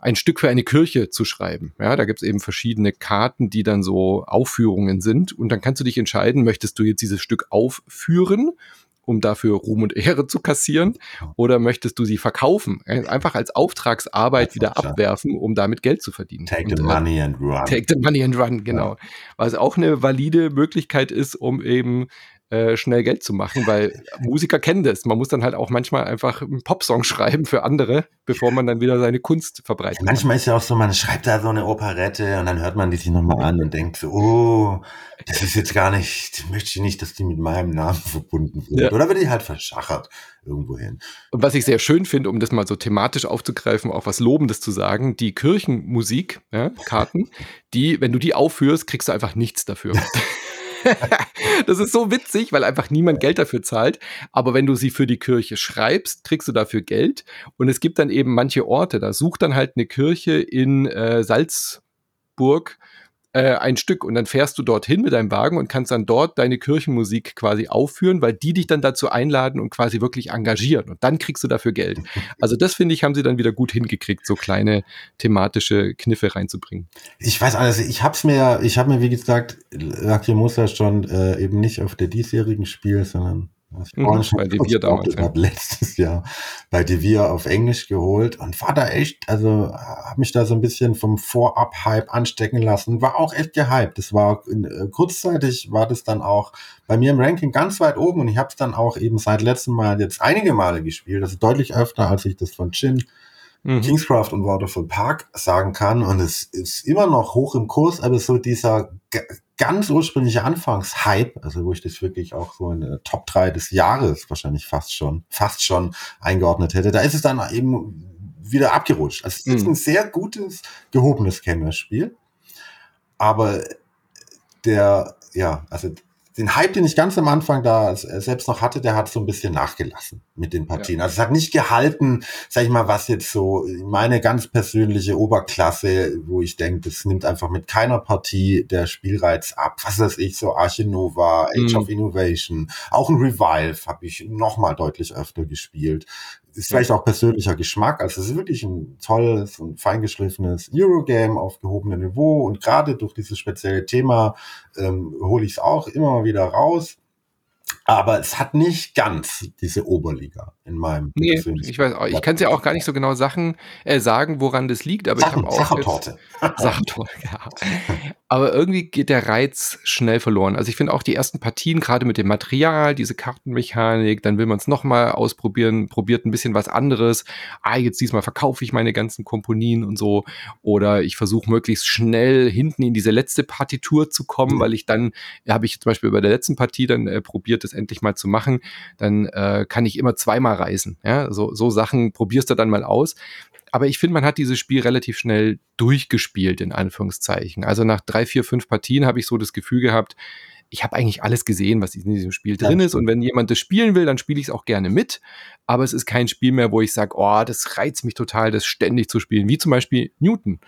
ein Stück für eine Kirche zu schreiben. Ja, da gibt es eben verschiedene Karten, die dann so Aufführungen sind. Und dann kannst du dich entscheiden, möchtest du jetzt dieses Stück aufführen um dafür Ruhm und Ehre zu kassieren? Oder möchtest du sie verkaufen? Einfach als Auftragsarbeit wieder abwerfen, um damit Geld zu verdienen. Take the und, äh, money and run. Take the money and run, genau. Was auch eine valide Möglichkeit ist, um eben äh, schnell Geld zu machen, weil Musiker kennen das. Man muss dann halt auch manchmal einfach einen Popsong schreiben für andere, bevor man dann wieder seine Kunst verbreitet. manchmal ist ja auch so, man schreibt da so eine Operette und dann hört man die sich nochmal an und denkt so, oh, das ist jetzt gar nicht, möchte ich nicht, dass die mit meinem Namen verbunden wird. Ja. Oder wird die halt verschachert irgendwo hin. Und was ich sehr schön finde, um das mal so thematisch aufzugreifen, auch was Lobendes zu sagen, die Kirchenmusik, ja, Karten, die, wenn du die aufführst, kriegst du einfach nichts dafür. das ist so witzig, weil einfach niemand Geld dafür zahlt. Aber wenn du sie für die Kirche schreibst, kriegst du dafür Geld. Und es gibt dann eben manche Orte, da sucht dann halt eine Kirche in äh, Salzburg äh, ein Stück und dann fährst du dorthin mit deinem Wagen und kannst dann dort deine Kirchenmusik quasi aufführen, weil die dich dann dazu einladen und quasi wirklich engagieren und dann kriegst du dafür Geld. Also das finde ich, haben sie dann wieder gut hingekriegt, so kleine thematische Kniffe reinzubringen. Ich weiß alles, ich hab's mir, ich habe mir wie gesagt Lacrimosa schon äh, eben nicht auf der diesjährigen Spiel, sondern ich mhm, bei Devir damals. Ja. letztes Jahr bei Devir auf Englisch geholt und war da echt, also habe mich da so ein bisschen vom Vorab-Hype anstecken lassen. War auch echt gehypt. Das war äh, kurzzeitig war das dann auch bei mir im Ranking ganz weit oben und ich habe es dann auch eben seit letztem Mal jetzt einige Male gespielt. Das ist deutlich öfter, als ich das von Chin mhm. Kingscraft und Waterfall Park sagen kann. Und es ist immer noch hoch im Kurs, aber so dieser ganz ursprüngliche Anfangshype, also wo ich das wirklich auch so in der Top 3 des Jahres wahrscheinlich fast schon, fast schon eingeordnet hätte, da ist es dann eben wieder abgerutscht. Also es ist mhm. ein sehr gutes, gehobenes Kennerspiel. Aber der, ja, also den Hype, den ich ganz am Anfang da selbst noch hatte, der hat so ein bisschen nachgelassen mit den Partien. Ja. Also es hat nicht gehalten, sag ich mal, was jetzt so meine ganz persönliche Oberklasse, wo ich denke, das nimmt einfach mit keiner Partie der Spielreiz ab. Was weiß ich, so Arche Nova, Age mhm. of Innovation, auch ein Revive habe ich noch mal deutlich öfter gespielt ist vielleicht auch persönlicher Geschmack. Also es ist wirklich ein tolles und feingeschliffenes Eurogame auf gehobenem Niveau und gerade durch dieses spezielle Thema ähm, hole ich es auch immer mal wieder raus. Aber es hat nicht ganz diese Oberliga in meinem nee, ich weiß auch, ich kann es ja auch gar nicht so genau Sachen äh, sagen, woran das liegt, aber Sachen, ich habe auch Sachertorte. Sachertorte, ja. Aber irgendwie geht der Reiz schnell verloren. Also ich finde auch die ersten Partien, gerade mit dem Material, diese Kartenmechanik, dann will man es nochmal ausprobieren, probiert ein bisschen was anderes. Ah, jetzt diesmal verkaufe ich meine ganzen Komponien und so. Oder ich versuche möglichst schnell hinten in diese letzte Partitur zu kommen, mhm. weil ich dann, habe ich zum Beispiel bei der letzten Partie dann äh, probiert, das endlich mal zu machen. Dann äh, kann ich immer zweimal reisen. Ja, so, so Sachen probierst du dann mal aus aber ich finde, man hat dieses Spiel relativ schnell durchgespielt, in Anführungszeichen. Also nach drei, vier, fünf Partien habe ich so das Gefühl gehabt, ich habe eigentlich alles gesehen, was in diesem Spiel drin ist. Und wenn jemand das spielen will, dann spiele ich es auch gerne mit. Aber es ist kein Spiel mehr, wo ich sage, oh, das reizt mich total, das ständig zu spielen. Wie zum Beispiel Newton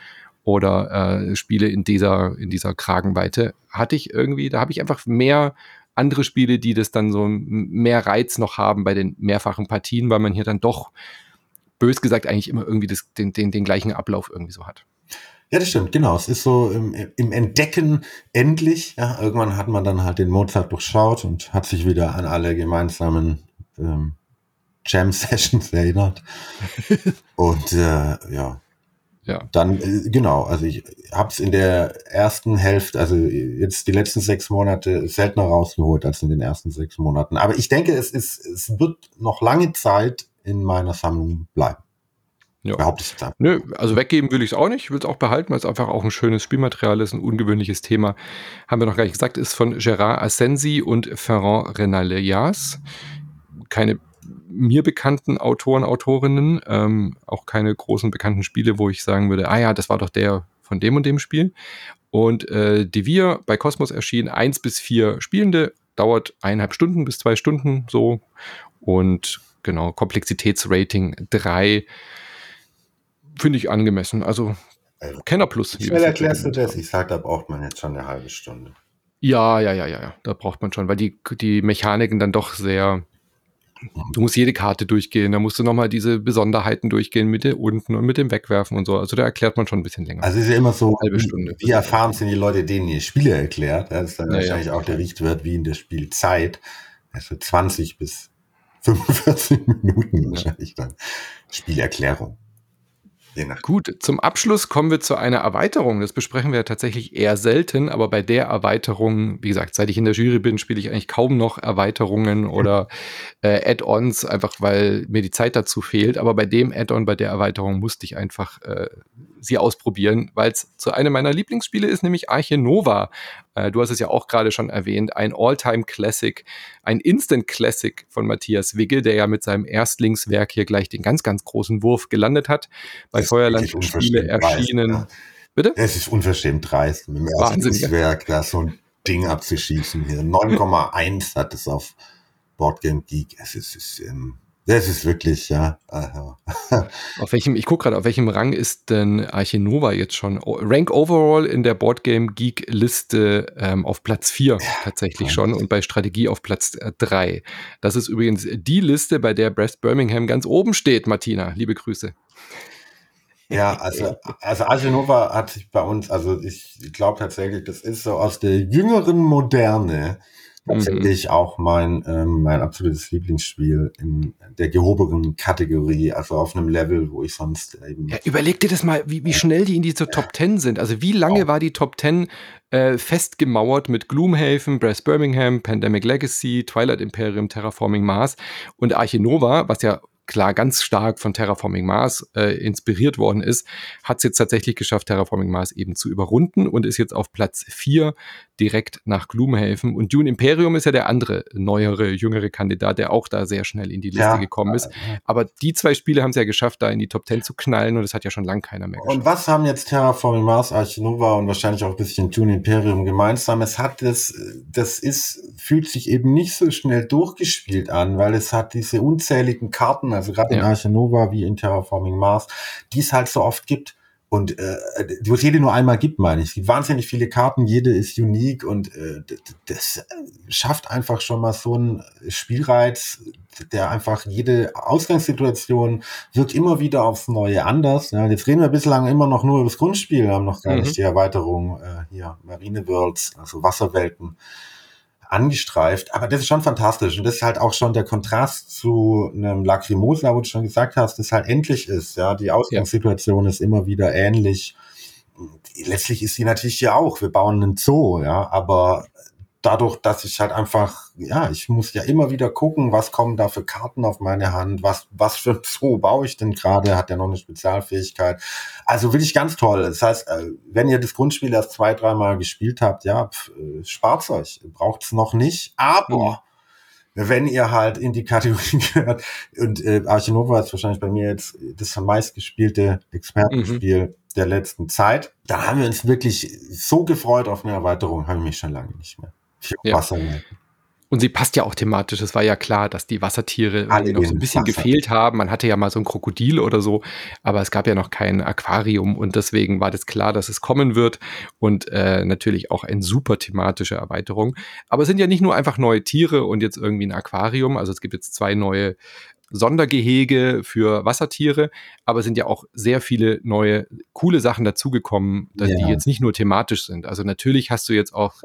oder äh, Spiele in dieser, in dieser Kragenweite. Hatte ich irgendwie, da habe ich einfach mehr andere Spiele, die das dann so mehr Reiz noch haben bei den mehrfachen Partien, weil man hier dann doch bös gesagt eigentlich immer irgendwie das, den, den, den gleichen Ablauf irgendwie so hat. Ja, das stimmt, genau. Es ist so im, im Entdecken endlich. Ja, irgendwann hat man dann halt den Mozart durchschaut und hat sich wieder an alle gemeinsamen ähm, Jam-Sessions erinnert. und äh, ja. Ja. Dann, äh, genau, also ich habe es in der ersten Hälfte, also jetzt die letzten sechs Monate seltener rausgeholt als in den ersten sechs Monaten. Aber ich denke, es ist, es wird noch lange Zeit in meiner Sammlung bleiben. Ja. Behaupte ich jetzt ab. Nö, also weggeben will ich es auch nicht. Ich will es auch behalten, weil es einfach auch ein schönes Spielmaterial ist, ein ungewöhnliches Thema. Haben wir noch gar nicht gesagt, ist von Gerard Assensi und Ferrand Renalias. Keine mir bekannten Autoren, Autorinnen, ähm, auch keine großen bekannten Spiele, wo ich sagen würde, ah ja, das war doch der von dem und dem Spiel. Und äh, Devir bei Cosmos erschien eins bis vier Spielende, dauert eineinhalb Stunden bis zwei Stunden so und genau, Komplexitätsrating 3 finde ich angemessen. Also Kenner Plus. Wie schnell erklärst du das? Ich sage, da braucht man jetzt schon eine halbe Stunde. Ja, ja, ja, ja, ja. Da braucht man schon, weil die, die Mechaniken dann doch sehr. Du musst jede Karte durchgehen, da musst du nochmal diese Besonderheiten durchgehen mit der unten und mit dem Wegwerfen und so. Also da erklärt man schon ein bisschen länger. Also ist ja immer so, halbe Stunde. wie erfahren sind die Leute, denen ihr Spiele erklärt. Das ist dann ja, wahrscheinlich ja. auch der Richtwert wie in der Spielzeit. Also 20 bis 45 Minuten wahrscheinlich dann Spielerklärung. Gut, zum Abschluss kommen wir zu einer Erweiterung. Das besprechen wir tatsächlich eher selten, aber bei der Erweiterung, wie gesagt, seit ich in der Jury bin, spiele ich eigentlich kaum noch Erweiterungen oder äh, Add-ons, einfach weil mir die Zeit dazu fehlt. Aber bei dem Add-on, bei der Erweiterung musste ich einfach äh, sie ausprobieren, weil es zu einem meiner Lieblingsspiele ist, nämlich Arche Nova. Äh, du hast es ja auch gerade schon erwähnt, ein All-Time-Classic, ein Instant-Classic von Matthias Wigge, der ja mit seinem Erstlingswerk hier gleich den ganz, ganz großen Wurf gelandet hat. Bei Feuerland-Spiele erschienen. Dreist, ja. Bitte? Es ist unverschämt dreist, mit dem Erstlingswerk da so ein Ding abzuschießen hier. 9,1 hat es auf Boardgame Geek. Es ist, ist ähm, das ist wirklich, ja. auf welchem, ich gucke gerade, auf welchem Rang ist denn Arche Nova jetzt schon? Rank Overall in der Boardgame Geek Liste ähm, auf Platz 4 ja, tatsächlich schon und bei Strategie auf Platz 3. Äh, das ist übrigens die Liste, bei der Brest Birmingham ganz oben steht, Martina. Liebe Grüße. Ja, also, also Arche Nova hat sich bei uns, also ich glaube tatsächlich, das ist so aus der jüngeren Moderne tatsächlich mhm. auch mein, ähm, mein absolutes Lieblingsspiel in der gehobenen Kategorie, also auf einem Level, wo ich sonst eben. Ja, überleg dir das mal, wie, wie schnell die in diese Top Ten sind. Also wie lange oh. war die Top Ten äh, festgemauert mit Gloomhaven, Brass Birmingham, Pandemic Legacy, Twilight Imperium, Terraforming Mars und Arche Nova, was ja klar ganz stark von Terraforming Mars äh, inspiriert worden ist, hat es jetzt tatsächlich geschafft, Terraforming Mars eben zu überrunden und ist jetzt auf Platz 4 direkt nach Gloomhaven. Und Dune Imperium ist ja der andere neuere, jüngere Kandidat, der auch da sehr schnell in die Liste ja. gekommen ist. Aber die zwei Spiele haben es ja geschafft, da in die Top 10 zu knallen und das hat ja schon lange keiner mehr geschafft. Und was haben jetzt Terraforming Mars, Archinova und wahrscheinlich auch ein bisschen Dune Imperium gemeinsam? Es hat das, das ist, fühlt sich eben nicht so schnell durchgespielt an, weil es hat diese unzähligen Karten, also gerade ja. in Archinova wie in Terraforming Mars, die es halt so oft gibt und äh, wo es jede nur einmal gibt, meine ich. Es gibt wahnsinnig viele Karten, jede ist unique und äh, das schafft einfach schon mal so einen Spielreiz, der einfach jede Ausgangssituation wirkt immer wieder aufs Neue anders. Ja, jetzt reden wir bislang immer noch nur über das Grundspiel, haben noch gar mhm. nicht die Erweiterung äh, hier, Marine Worlds, also Wasserwelten angestreift. Aber das ist schon fantastisch. Und das ist halt auch schon der Kontrast zu einem Lacrimosa, wo du schon gesagt hast, das halt endlich ist. Ja, die Ausgangssituation ja. ist immer wieder ähnlich. Letztlich ist sie natürlich ja auch. Wir bauen einen Zoo, ja, aber dadurch, dass ich halt einfach, ja, ich muss ja immer wieder gucken, was kommen da für Karten auf meine Hand, was, was für ein Zoo baue ich denn gerade, hat ja noch eine Spezialfähigkeit. Also will ich ganz toll. Das heißt, äh, wenn ihr das Grundspiel erst zwei, dreimal gespielt habt, ja, äh, spart euch, braucht es noch nicht, aber mhm. wenn ihr halt in die Kategorie gehört, und äh, Archinova ist wahrscheinlich bei mir jetzt das meistgespielte Expertenspiel mhm. der letzten Zeit, da haben wir uns wirklich so gefreut auf eine Erweiterung, habe ich mich schon lange nicht mehr. Ja. Wasser Und sie passt ja auch thematisch. Es war ja klar, dass die Wassertiere Alle noch so ein bisschen Wasser. gefehlt haben. Man hatte ja mal so ein Krokodil oder so, aber es gab ja noch kein Aquarium und deswegen war das klar, dass es kommen wird und äh, natürlich auch eine super thematische Erweiterung. Aber es sind ja nicht nur einfach neue Tiere und jetzt irgendwie ein Aquarium. Also es gibt jetzt zwei neue Sondergehege für Wassertiere, aber es sind ja auch sehr viele neue, coole Sachen dazugekommen, ja. die jetzt nicht nur thematisch sind. Also natürlich hast du jetzt auch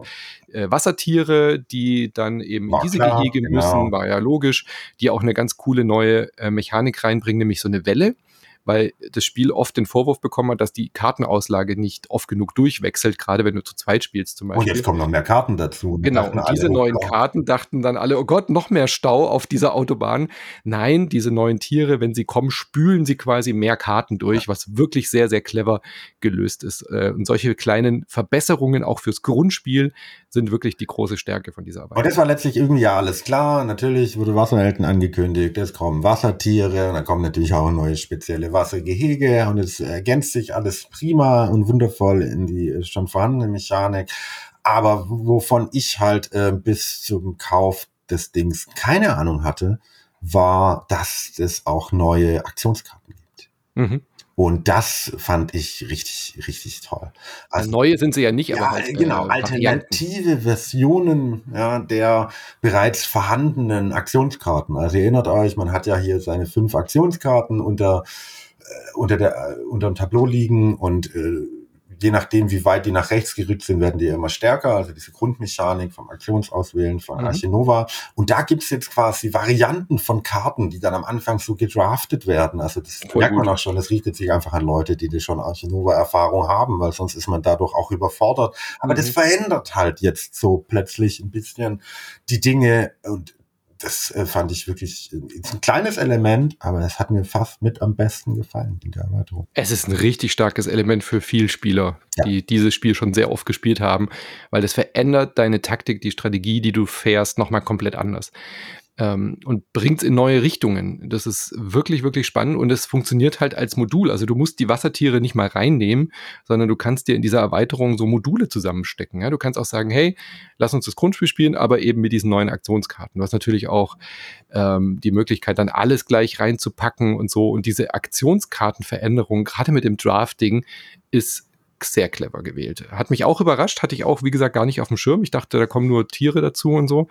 äh, Wassertiere, die dann eben war in diese klar, Gehege müssen, genau. war ja logisch, die auch eine ganz coole neue äh, Mechanik reinbringen, nämlich so eine Welle weil das Spiel oft den Vorwurf bekommen hat, dass die Kartenauslage nicht oft genug durchwechselt, gerade wenn du zu zweit spielst zum Beispiel. Und jetzt kommen noch mehr Karten dazu. Genau, und diese alle, oh neuen oh Karten dachten dann alle, oh Gott, noch mehr Stau auf dieser Autobahn. Nein, diese neuen Tiere, wenn sie kommen, spülen sie quasi mehr Karten durch, ja. was wirklich sehr, sehr clever gelöst ist. Äh, und solche kleinen Verbesserungen auch fürs Grundspiel sind wirklich die große Stärke von dieser Arbeit. Und das war letztlich irgendwie ja alles klar. Natürlich wurde Wasserhelden angekündigt, es kommen Wassertiere, und dann kommen natürlich auch neue spezielle Wassergehege und es ergänzt sich alles prima und wundervoll in die schon vorhandene Mechanik. Aber wovon ich halt äh, bis zum Kauf des Dings keine Ahnung hatte, war, dass es auch neue Aktionskarten gibt. Mhm. Und das fand ich richtig, richtig toll. Also, Neue sind sie ja nicht, aber ja, halt, genau, äh, alternative Versionen ja, der bereits vorhandenen Aktionskarten. Also erinnert euch, man hat ja hier seine fünf Aktionskarten unter, äh, unter, der, äh, unter dem Tableau liegen und äh, je nachdem, wie weit die nach rechts gerückt sind, werden die immer stärker. Also diese Grundmechanik vom Aktionsauswählen von mhm. Archinova. Und da gibt's jetzt quasi Varianten von Karten, die dann am Anfang so gedraftet werden. Also das Voll merkt gut. man auch schon, das richtet sich einfach an Leute, die, die schon Archinova-Erfahrung haben, weil sonst ist man dadurch auch überfordert. Aber mhm. das verändert halt jetzt so plötzlich ein bisschen die Dinge und das äh, fand ich wirklich äh, ein kleines Element, aber es hat mir fast mit am besten gefallen in der Erweiterung. Es ist ein richtig starkes Element für viele Spieler, ja. die dieses Spiel schon sehr oft gespielt haben, weil es verändert deine Taktik, die Strategie, die du fährst, nochmal komplett anders ähm, und bringt es in neue Richtungen. Das ist wirklich, wirklich spannend und es funktioniert halt als Modul. Also du musst die Wassertiere nicht mal reinnehmen, sondern du kannst dir in dieser Erweiterung so Module zusammenstecken. Ja? Du kannst auch sagen, hey, lass uns das Grundspiel spielen, aber eben mit diesen neuen Aktionskarten. Du hast natürlich auch ähm, die Möglichkeit, dann alles gleich reinzupacken und so. Und diese Aktionskartenveränderung, gerade mit dem Drafting, ist sehr clever gewählt. Hat mich auch überrascht, hatte ich auch, wie gesagt, gar nicht auf dem Schirm. Ich dachte, da kommen nur Tiere dazu und so.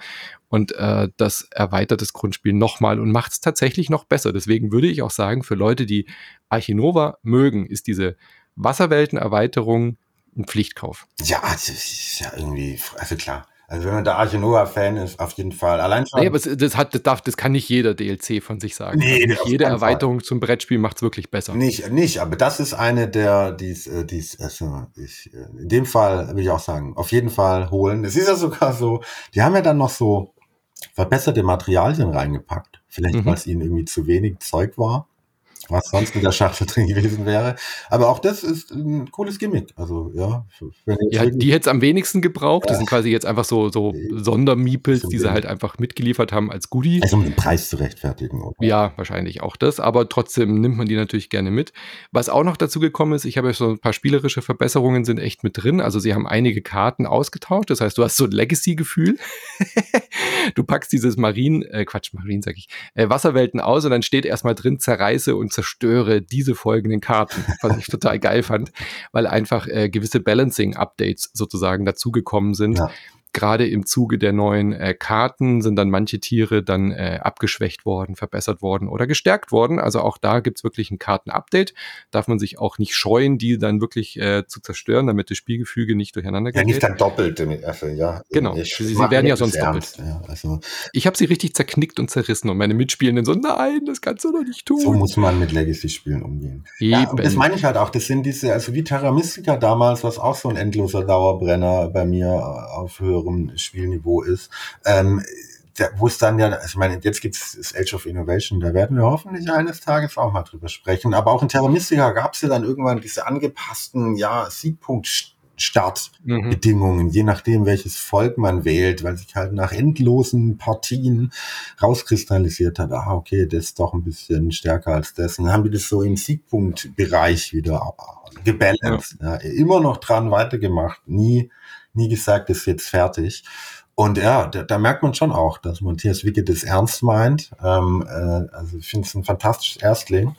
Und äh, das erweitert das Grundspiel nochmal und macht es tatsächlich noch besser. Deswegen würde ich auch sagen, für Leute, die Archinova mögen, ist diese Wasserwelten-Erweiterung ein Pflichtkauf. Ja, das ist ja irgendwie, also klar also wenn man der Arche Noah-Fan ist, auf jeden Fall. Allein schon. Nee, aber das, hat, das, darf, das kann nicht jeder DLC von sich sagen. Nee, also nicht jede Erweiterung Fall. zum Brettspiel macht es wirklich besser. Nicht, nicht, aber das ist eine der, die die's, also ich, äh, in dem Fall will ich auch sagen, auf jeden Fall holen. Es ist ja sogar so, die haben ja dann noch so verbesserte Materialien reingepackt. Vielleicht, mhm. weil es ihnen irgendwie zu wenig Zeug war was sonst in der Schachtel drin gewesen wäre. Aber auch das ist ein cooles Gimmick. Also, ja. ja die hätte es am wenigsten gebraucht. Ja. Die sind quasi jetzt einfach so, so Sondermiepels, die sie halt einfach mitgeliefert haben als Goodie. Also um den Preis zu rechtfertigen. Oder? Ja, wahrscheinlich auch das. Aber trotzdem nimmt man die natürlich gerne mit. Was auch noch dazu gekommen ist, ich habe ja so ein paar spielerische Verbesserungen sind echt mit drin. Also sie haben einige Karten ausgetauscht. Das heißt, du hast so ein Legacy-Gefühl. du packst dieses Marien, äh, Quatsch, Marien sag ich, äh, Wasserwelten aus und dann steht erstmal drin, zerreiße und zerstöre diese folgenden Karten, was ich total geil fand, weil einfach äh, gewisse Balancing-Updates sozusagen dazugekommen sind, ja gerade im Zuge der neuen äh, Karten sind dann manche Tiere dann äh, abgeschwächt worden, verbessert worden oder gestärkt worden. Also auch da gibt's wirklich ein Karten-Update. Darf man sich auch nicht scheuen, die dann wirklich äh, zu zerstören, damit das Spielgefüge nicht durcheinander geht. Ja, nicht dann doppelt. Also, ja, genau, ich sie, sie werden ja sonst ernst. doppelt. Ja, also. Ich habe sie richtig zerknickt und zerrissen und meine Mitspielenden so, nein, das kannst du doch nicht tun. So muss man mit Legacy-Spielen umgehen. Ja, das meine ich halt auch, das sind diese, also wie Terra Mystica damals, was auch so ein endloser Dauerbrenner bei mir auf höhere höherem Spielniveau ist. Ähm, wo es dann ja, also ich meine, jetzt gibt es Age of Innovation, da werden wir hoffentlich eines Tages auch mal drüber sprechen. Aber auch in Terra Mystica gab es ja dann irgendwann diese angepassten, ja, Siegpunkt Startbedingungen, mhm. je nachdem, welches Volk man wählt, weil sich halt nach endlosen Partien rauskristallisiert hat, ah, okay, das ist doch ein bisschen stärker als das. Und dann haben wir das so im Siegpunktbereich wieder gebalanced. Ja. Ja, immer noch dran weitergemacht, nie nie gesagt, ist jetzt fertig. Und ja, da, da merkt man schon auch, dass Matthias Wicke das ernst meint. Ähm, äh, also ich finde es ein fantastisches Erstling.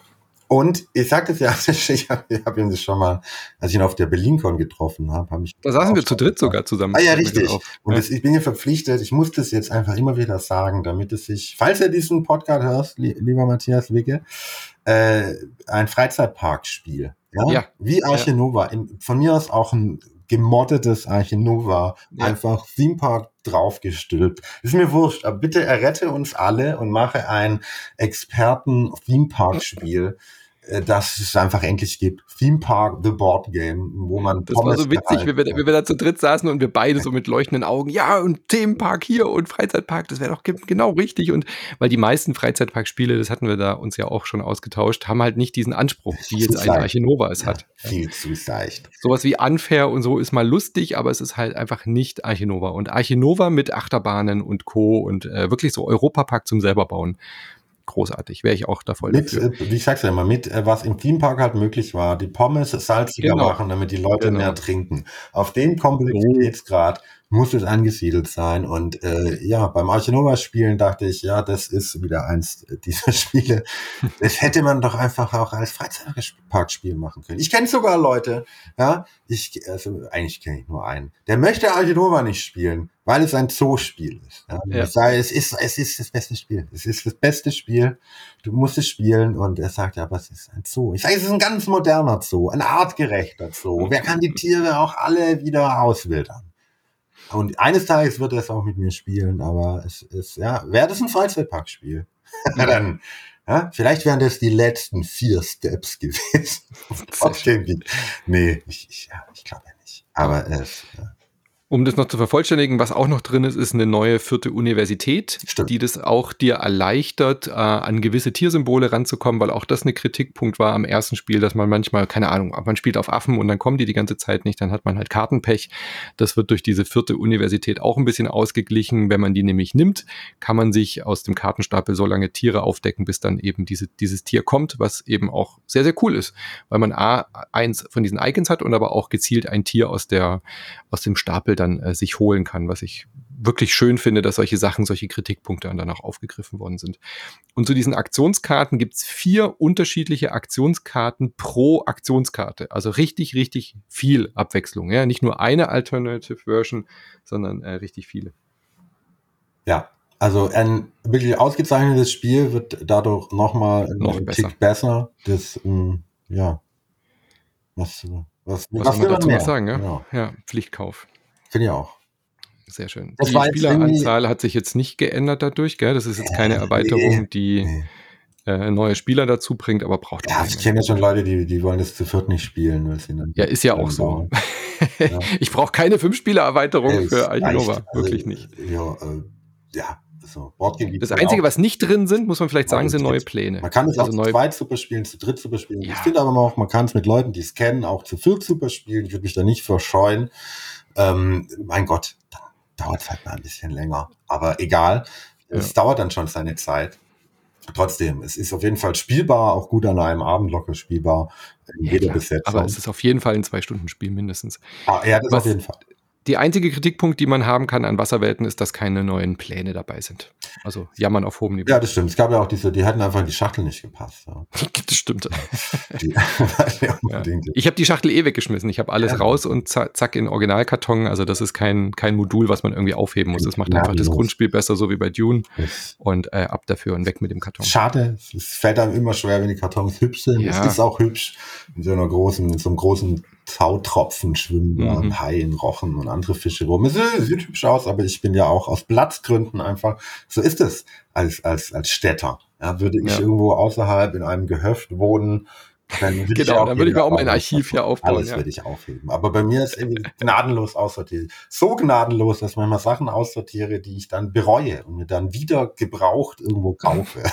Und ich sagte es ja, ich habe hab ihn schon mal, als ich ihn auf der BerlinCon getroffen habe, habe ich. Da saßen wir zu dritt sogar zusammen. Ah ja, richtig. Und ja. Das, ich bin hier verpflichtet, ich muss das jetzt einfach immer wieder sagen, damit es sich, falls er diesen Podcast hörst, lieber Matthias Wicke, äh, ein Freizeitparkspiel. Ja? ja. Wie Arche Nova. Von mir aus auch ein gemoddetes Arche Nova. Ja. Einfach Theme Park draufgestülpt. Ist mir wurscht, aber bitte errette uns alle und mache ein Experten-Theme Park-Spiel. Äh, dass es einfach endlich gibt. Theme Park, The Board Game, wo man Das Pommes war so witzig, wie wir, wie wir da zu dritt saßen und wir beide so mit leuchtenden Augen, ja, und Themenpark hier und Freizeitpark, das wäre doch genau richtig. Und weil die meisten Freizeitparkspiele, das hatten wir da uns ja auch schon ausgetauscht, haben halt nicht diesen Anspruch, wie jetzt eine Archinova es ja, hat. Viel zu seicht. Sowas wie Unfair und so ist mal lustig, aber es ist halt einfach nicht Archinova. Und Archinova mit Achterbahnen und Co. und äh, wirklich so Europapark zum selber bauen großartig. Wäre ich auch da voll mit, dafür. Äh, wie ich sag's ja immer, mit, äh, was im Themepark halt möglich war, die Pommes salziger genau. machen, damit die Leute genau. mehr trinken. Auf dem Komplexitätsgrad muss es angesiedelt sein. Und äh, ja, beim Archinova-Spielen dachte ich, ja, das ist wieder eins dieser Spiele. Das hätte man doch einfach auch als Freizeitparkspiel machen können. Ich kenne sogar Leute, ja, ich, also eigentlich kenne ich nur einen, der möchte Archinova nicht spielen, weil es ein Zoo-Spiel ist. Ja. Ja. Ich sage, es ist, es ist das beste Spiel. Es ist das beste Spiel. Du musst es spielen. Und er sagt, ja, aber es ist ein Zoo. Ich sage, es ist ein ganz moderner Zoo, ein artgerechter Zoo. Wer kann die Tiere auch alle wieder auswildern? Und eines Tages wird er es auch mit mir spielen, aber es ist, ja, wäre das ein Freizeitparkspiel? Ja, dann, ja, vielleicht wären das die letzten vier Steps gewesen. nee, ich, ich, ja, ich glaube ja nicht. Aber es, ja. Um das noch zu vervollständigen, was auch noch drin ist, ist eine neue vierte Universität, Stimmt. die das auch dir erleichtert, äh, an gewisse Tiersymbole ranzukommen, weil auch das eine Kritikpunkt war am ersten Spiel, dass man manchmal, keine Ahnung, man spielt auf Affen und dann kommen die die ganze Zeit nicht, dann hat man halt Kartenpech. Das wird durch diese vierte Universität auch ein bisschen ausgeglichen. Wenn man die nämlich nimmt, kann man sich aus dem Kartenstapel so lange Tiere aufdecken, bis dann eben diese, dieses Tier kommt, was eben auch sehr, sehr cool ist, weil man A, eins von diesen Icons hat und aber auch gezielt ein Tier aus der, aus dem Stapel dann äh, sich holen kann, was ich wirklich schön finde, dass solche Sachen, solche Kritikpunkte dann auch aufgegriffen worden sind. Und zu diesen Aktionskarten gibt's vier unterschiedliche Aktionskarten pro Aktionskarte. Also richtig, richtig viel Abwechslung. Ja? Nicht nur eine Alternative Version, sondern äh, richtig viele. Ja, also ein wirklich ausgezeichnetes Spiel wird dadurch nochmal noch ein besser. Tick besser. Das, ähm, ja, was, was, was, was soll man dazu noch sagen? Ja? Ja. ja, Pflichtkauf. Finde ich auch. Sehr schön. Das die Spieleranzahl hat sich jetzt nicht geändert dadurch, gell? Das ist jetzt keine Erweiterung, nee, die nee. Äh, neue Spieler dazu bringt, aber braucht Ja, ich kenne ja schon Leute, die, die wollen das zu viert nicht spielen. Weil sie dann ja, ist ja auch so. ja. ich brauche keine Fünf-Spieler-Erweiterung ja, für Alchinova. Also, wirklich nicht. Ja, äh, ja. So, das Einzige, was nicht drin sind, muss man vielleicht sagen, sind neue Pläne. Man kann es also auch zu zweit super spielen, zu dritt super spielen. Ja. Ich finde aber auch, man kann es mit Leuten, die es kennen, auch zu viert super spielen. Ich würde mich da nicht verscheuen. Ähm, mein Gott, dann dauert es halt mal ein bisschen länger. Aber egal, ja. es dauert dann schon seine Zeit. Trotzdem, es ist auf jeden Fall spielbar, auch gut an einem Abend locker spielbar. In ja, jeder Besetzung. Aber es ist auf jeden Fall ein Zwei-Stunden-Spiel mindestens. Ah, ja, das Was, auf jeden Fall. Die einzige Kritikpunkt, die man haben kann an Wasserwelten, ist, dass keine neuen Pläne dabei sind. Also jammern auf hohem Niveau. Ja, das stimmt. Es gab ja auch diese, die hatten einfach in die Schachtel nicht gepasst. Ja. das stimmt. Die, ja. Ich habe die Schachtel eh weggeschmissen. Ich habe alles raus und zack in Originalkarton. Also das ist kein, kein Modul, was man irgendwie aufheben muss. Das macht einfach das Grundspiel besser, so wie bei Dune. Und äh, ab dafür und weg mit dem Karton. Schade. Es fällt einem immer schwer, wenn die Kartons hübsch sind. Ja. Es ist auch hübsch in so einer großen, in so einem großen Zautropfen schwimmen mhm. Haien, Rochen und andere Fische rum. Es sieht hübsch aus, aber ich bin ja auch aus Platzgründen einfach, so ist es als, als, als Städter. Ja, würde ich ja. irgendwo außerhalb in einem Gehöft wohnen, dann würde genau, ich dann würde ich mir auch mein Archiv hier aufbauen. Alles ja. würde ich aufheben. Aber bei mir ist irgendwie gnadenlos aussortiert. So gnadenlos, dass ich manchmal Sachen aussortiere, die ich dann bereue und mir dann wieder gebraucht irgendwo kaufe.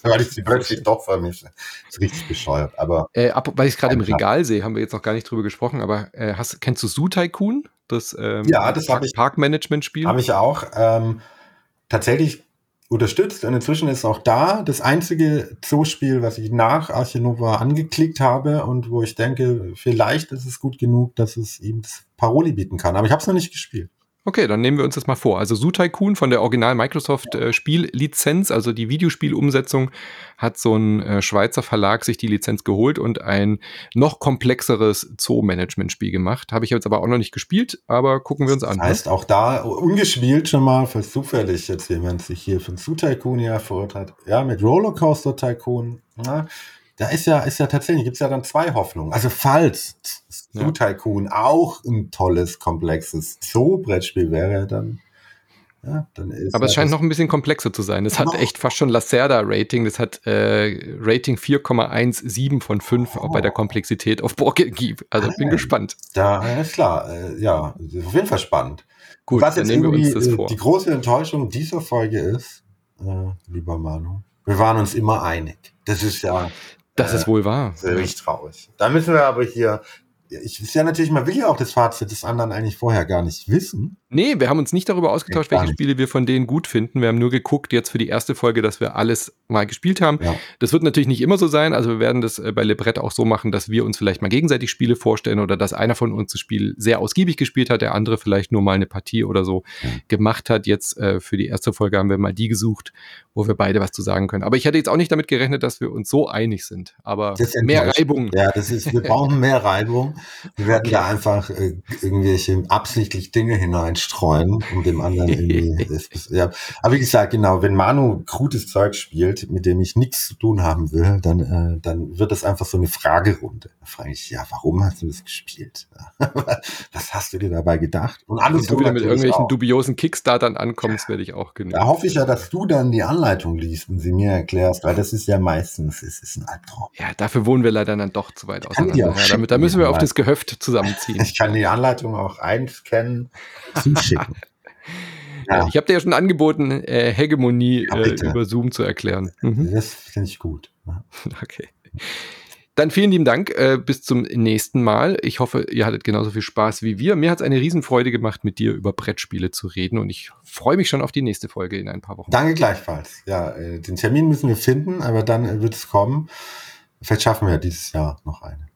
weil ich sie plötzlich doch vermisse. Das ist richtig bescheuert. Aber äh, ab, weil ich es gerade im Regal sehe, haben wir jetzt noch gar nicht drüber gesprochen, aber äh, hast, kennst du Zoo Tycoon? Das, ähm, ja, das ich. Parkmanagement-Spiel? Habe ich auch. Ähm, tatsächlich unterstützt und inzwischen ist auch da das einzige Zoo-Spiel, was ich nach Archinova angeklickt habe und wo ich denke, vielleicht ist es gut genug, dass es ihm Paroli bieten kann. Aber ich habe es noch nicht gespielt. Okay, dann nehmen wir uns das mal vor. Also Zoo Tycoon von der Original Microsoft äh, Spiellizenz, also die Videospielumsetzung, hat so ein äh, Schweizer Verlag sich die Lizenz geholt und ein noch komplexeres Zoo-Management-Spiel gemacht. Habe ich jetzt aber auch noch nicht gespielt, aber gucken wir uns an. Das ne? heißt, ne? auch da ungespielt schon mal, falls zufällig jetzt jemand sich hier von Zoo Tycoon ja verhört hat. Ja, mit Rollercoaster Tycoon. Na, da ist ja, ist ja tatsächlich, gibt es ja dann zwei Hoffnungen. Also falls Zoo ja. Tycoon auch ein tolles, komplexes Zoo-Brettspiel wäre, dann ja, dann ist Aber es scheint noch ein bisschen komplexer zu sein. Das hat echt fast schon Lacerda-Rating. Das hat äh, Rating 4,17 von 5 oh. bei der Komplexität auf Borgilgieb. Also ah, bin gespannt. Da ist klar. Äh, ja, auf jeden Fall spannend. Gut, Was dann nehmen wir uns das äh, vor. Die große Enttäuschung dieser Folge ist, äh, lieber Manu, wir waren uns immer einig. Das ist ja das ist äh, wohl wahr. Richtig traurig. Da müssen wir aber hier ich ist ja natürlich, man will ja auch das Fazit des anderen eigentlich vorher gar nicht wissen. Nee, wir haben uns nicht darüber ausgetauscht, welche Spiele wir von denen gut finden. Wir haben nur geguckt jetzt für die erste Folge, dass wir alles mal gespielt haben. Ja. Das wird natürlich nicht immer so sein. Also wir werden das äh, bei Lebrett auch so machen, dass wir uns vielleicht mal gegenseitig Spiele vorstellen oder dass einer von uns das Spiel sehr ausgiebig gespielt hat, der andere vielleicht nur mal eine Partie oder so ja. gemacht hat. Jetzt äh, für die erste Folge haben wir mal die gesucht, wo wir beide was zu sagen können. Aber ich hätte jetzt auch nicht damit gerechnet, dass wir uns so einig sind. Aber mehr Reibung. Ja, das ist, wir brauchen mehr Reibung. Wir werden okay. da einfach äh, irgendwelche absichtlich Dinge hineinstreuen, um dem anderen irgendwie. das, ja. Aber wie gesagt, genau, wenn Manu krutes Zeug spielt, mit dem ich nichts zu tun haben will, dann, äh, dann wird das einfach so eine Fragerunde. Da frage ich, ja, warum hast du das gespielt? Was hast du dir dabei gedacht? Und alles Wenn du wieder mit irgendwelchen auch. dubiosen Kickstartern ankommst, werde ich auch genügen. Da hoffe ich ja, dass du dann die Anleitung liest und sie mir erklärst, weil das ist ja meistens, es ist ein Albtraum. Ja, dafür wohnen wir leider dann doch zu weit auseinander. Ja, damit, da müssen wir auf das Gehöft zusammenziehen. Ich kann die Anleitung auch einscannen, zuschicken. Ja. Ich habe dir ja schon angeboten, äh, Hegemonie ja, äh, über Zoom zu erklären. Mhm. Das finde ich gut. Okay. Dann vielen lieben Dank. Äh, bis zum nächsten Mal. Ich hoffe, ihr hattet genauso viel Spaß wie wir. Mir hat es eine Riesenfreude gemacht, mit dir über Brettspiele zu reden und ich freue mich schon auf die nächste Folge in ein paar Wochen. Danke gleichfalls. Ja, äh, den Termin müssen wir finden, aber dann wird es kommen. Vielleicht schaffen wir ja dieses Jahr noch eine.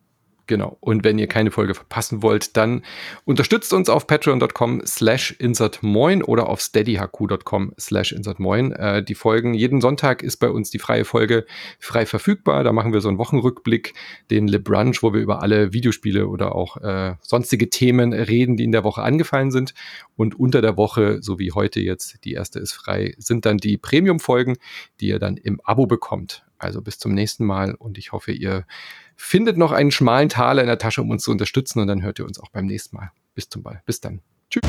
Genau. Und wenn ihr keine Folge verpassen wollt, dann unterstützt uns auf patreon.com slash insertmoin oder auf steadyhq.com slash insertmoin. Äh, die Folgen, jeden Sonntag ist bei uns die freie Folge frei verfügbar. Da machen wir so einen Wochenrückblick, den Le Brunch, wo wir über alle Videospiele oder auch äh, sonstige Themen reden, die in der Woche angefallen sind. Und unter der Woche, so wie heute jetzt, die erste ist frei, sind dann die Premium-Folgen, die ihr dann im Abo bekommt. Also bis zum nächsten Mal und ich hoffe, ihr findet noch einen schmalen Taler in der Tasche, um uns zu unterstützen und dann hört ihr uns auch beim nächsten Mal. Bis zum Ball. Bis dann. Tschüss.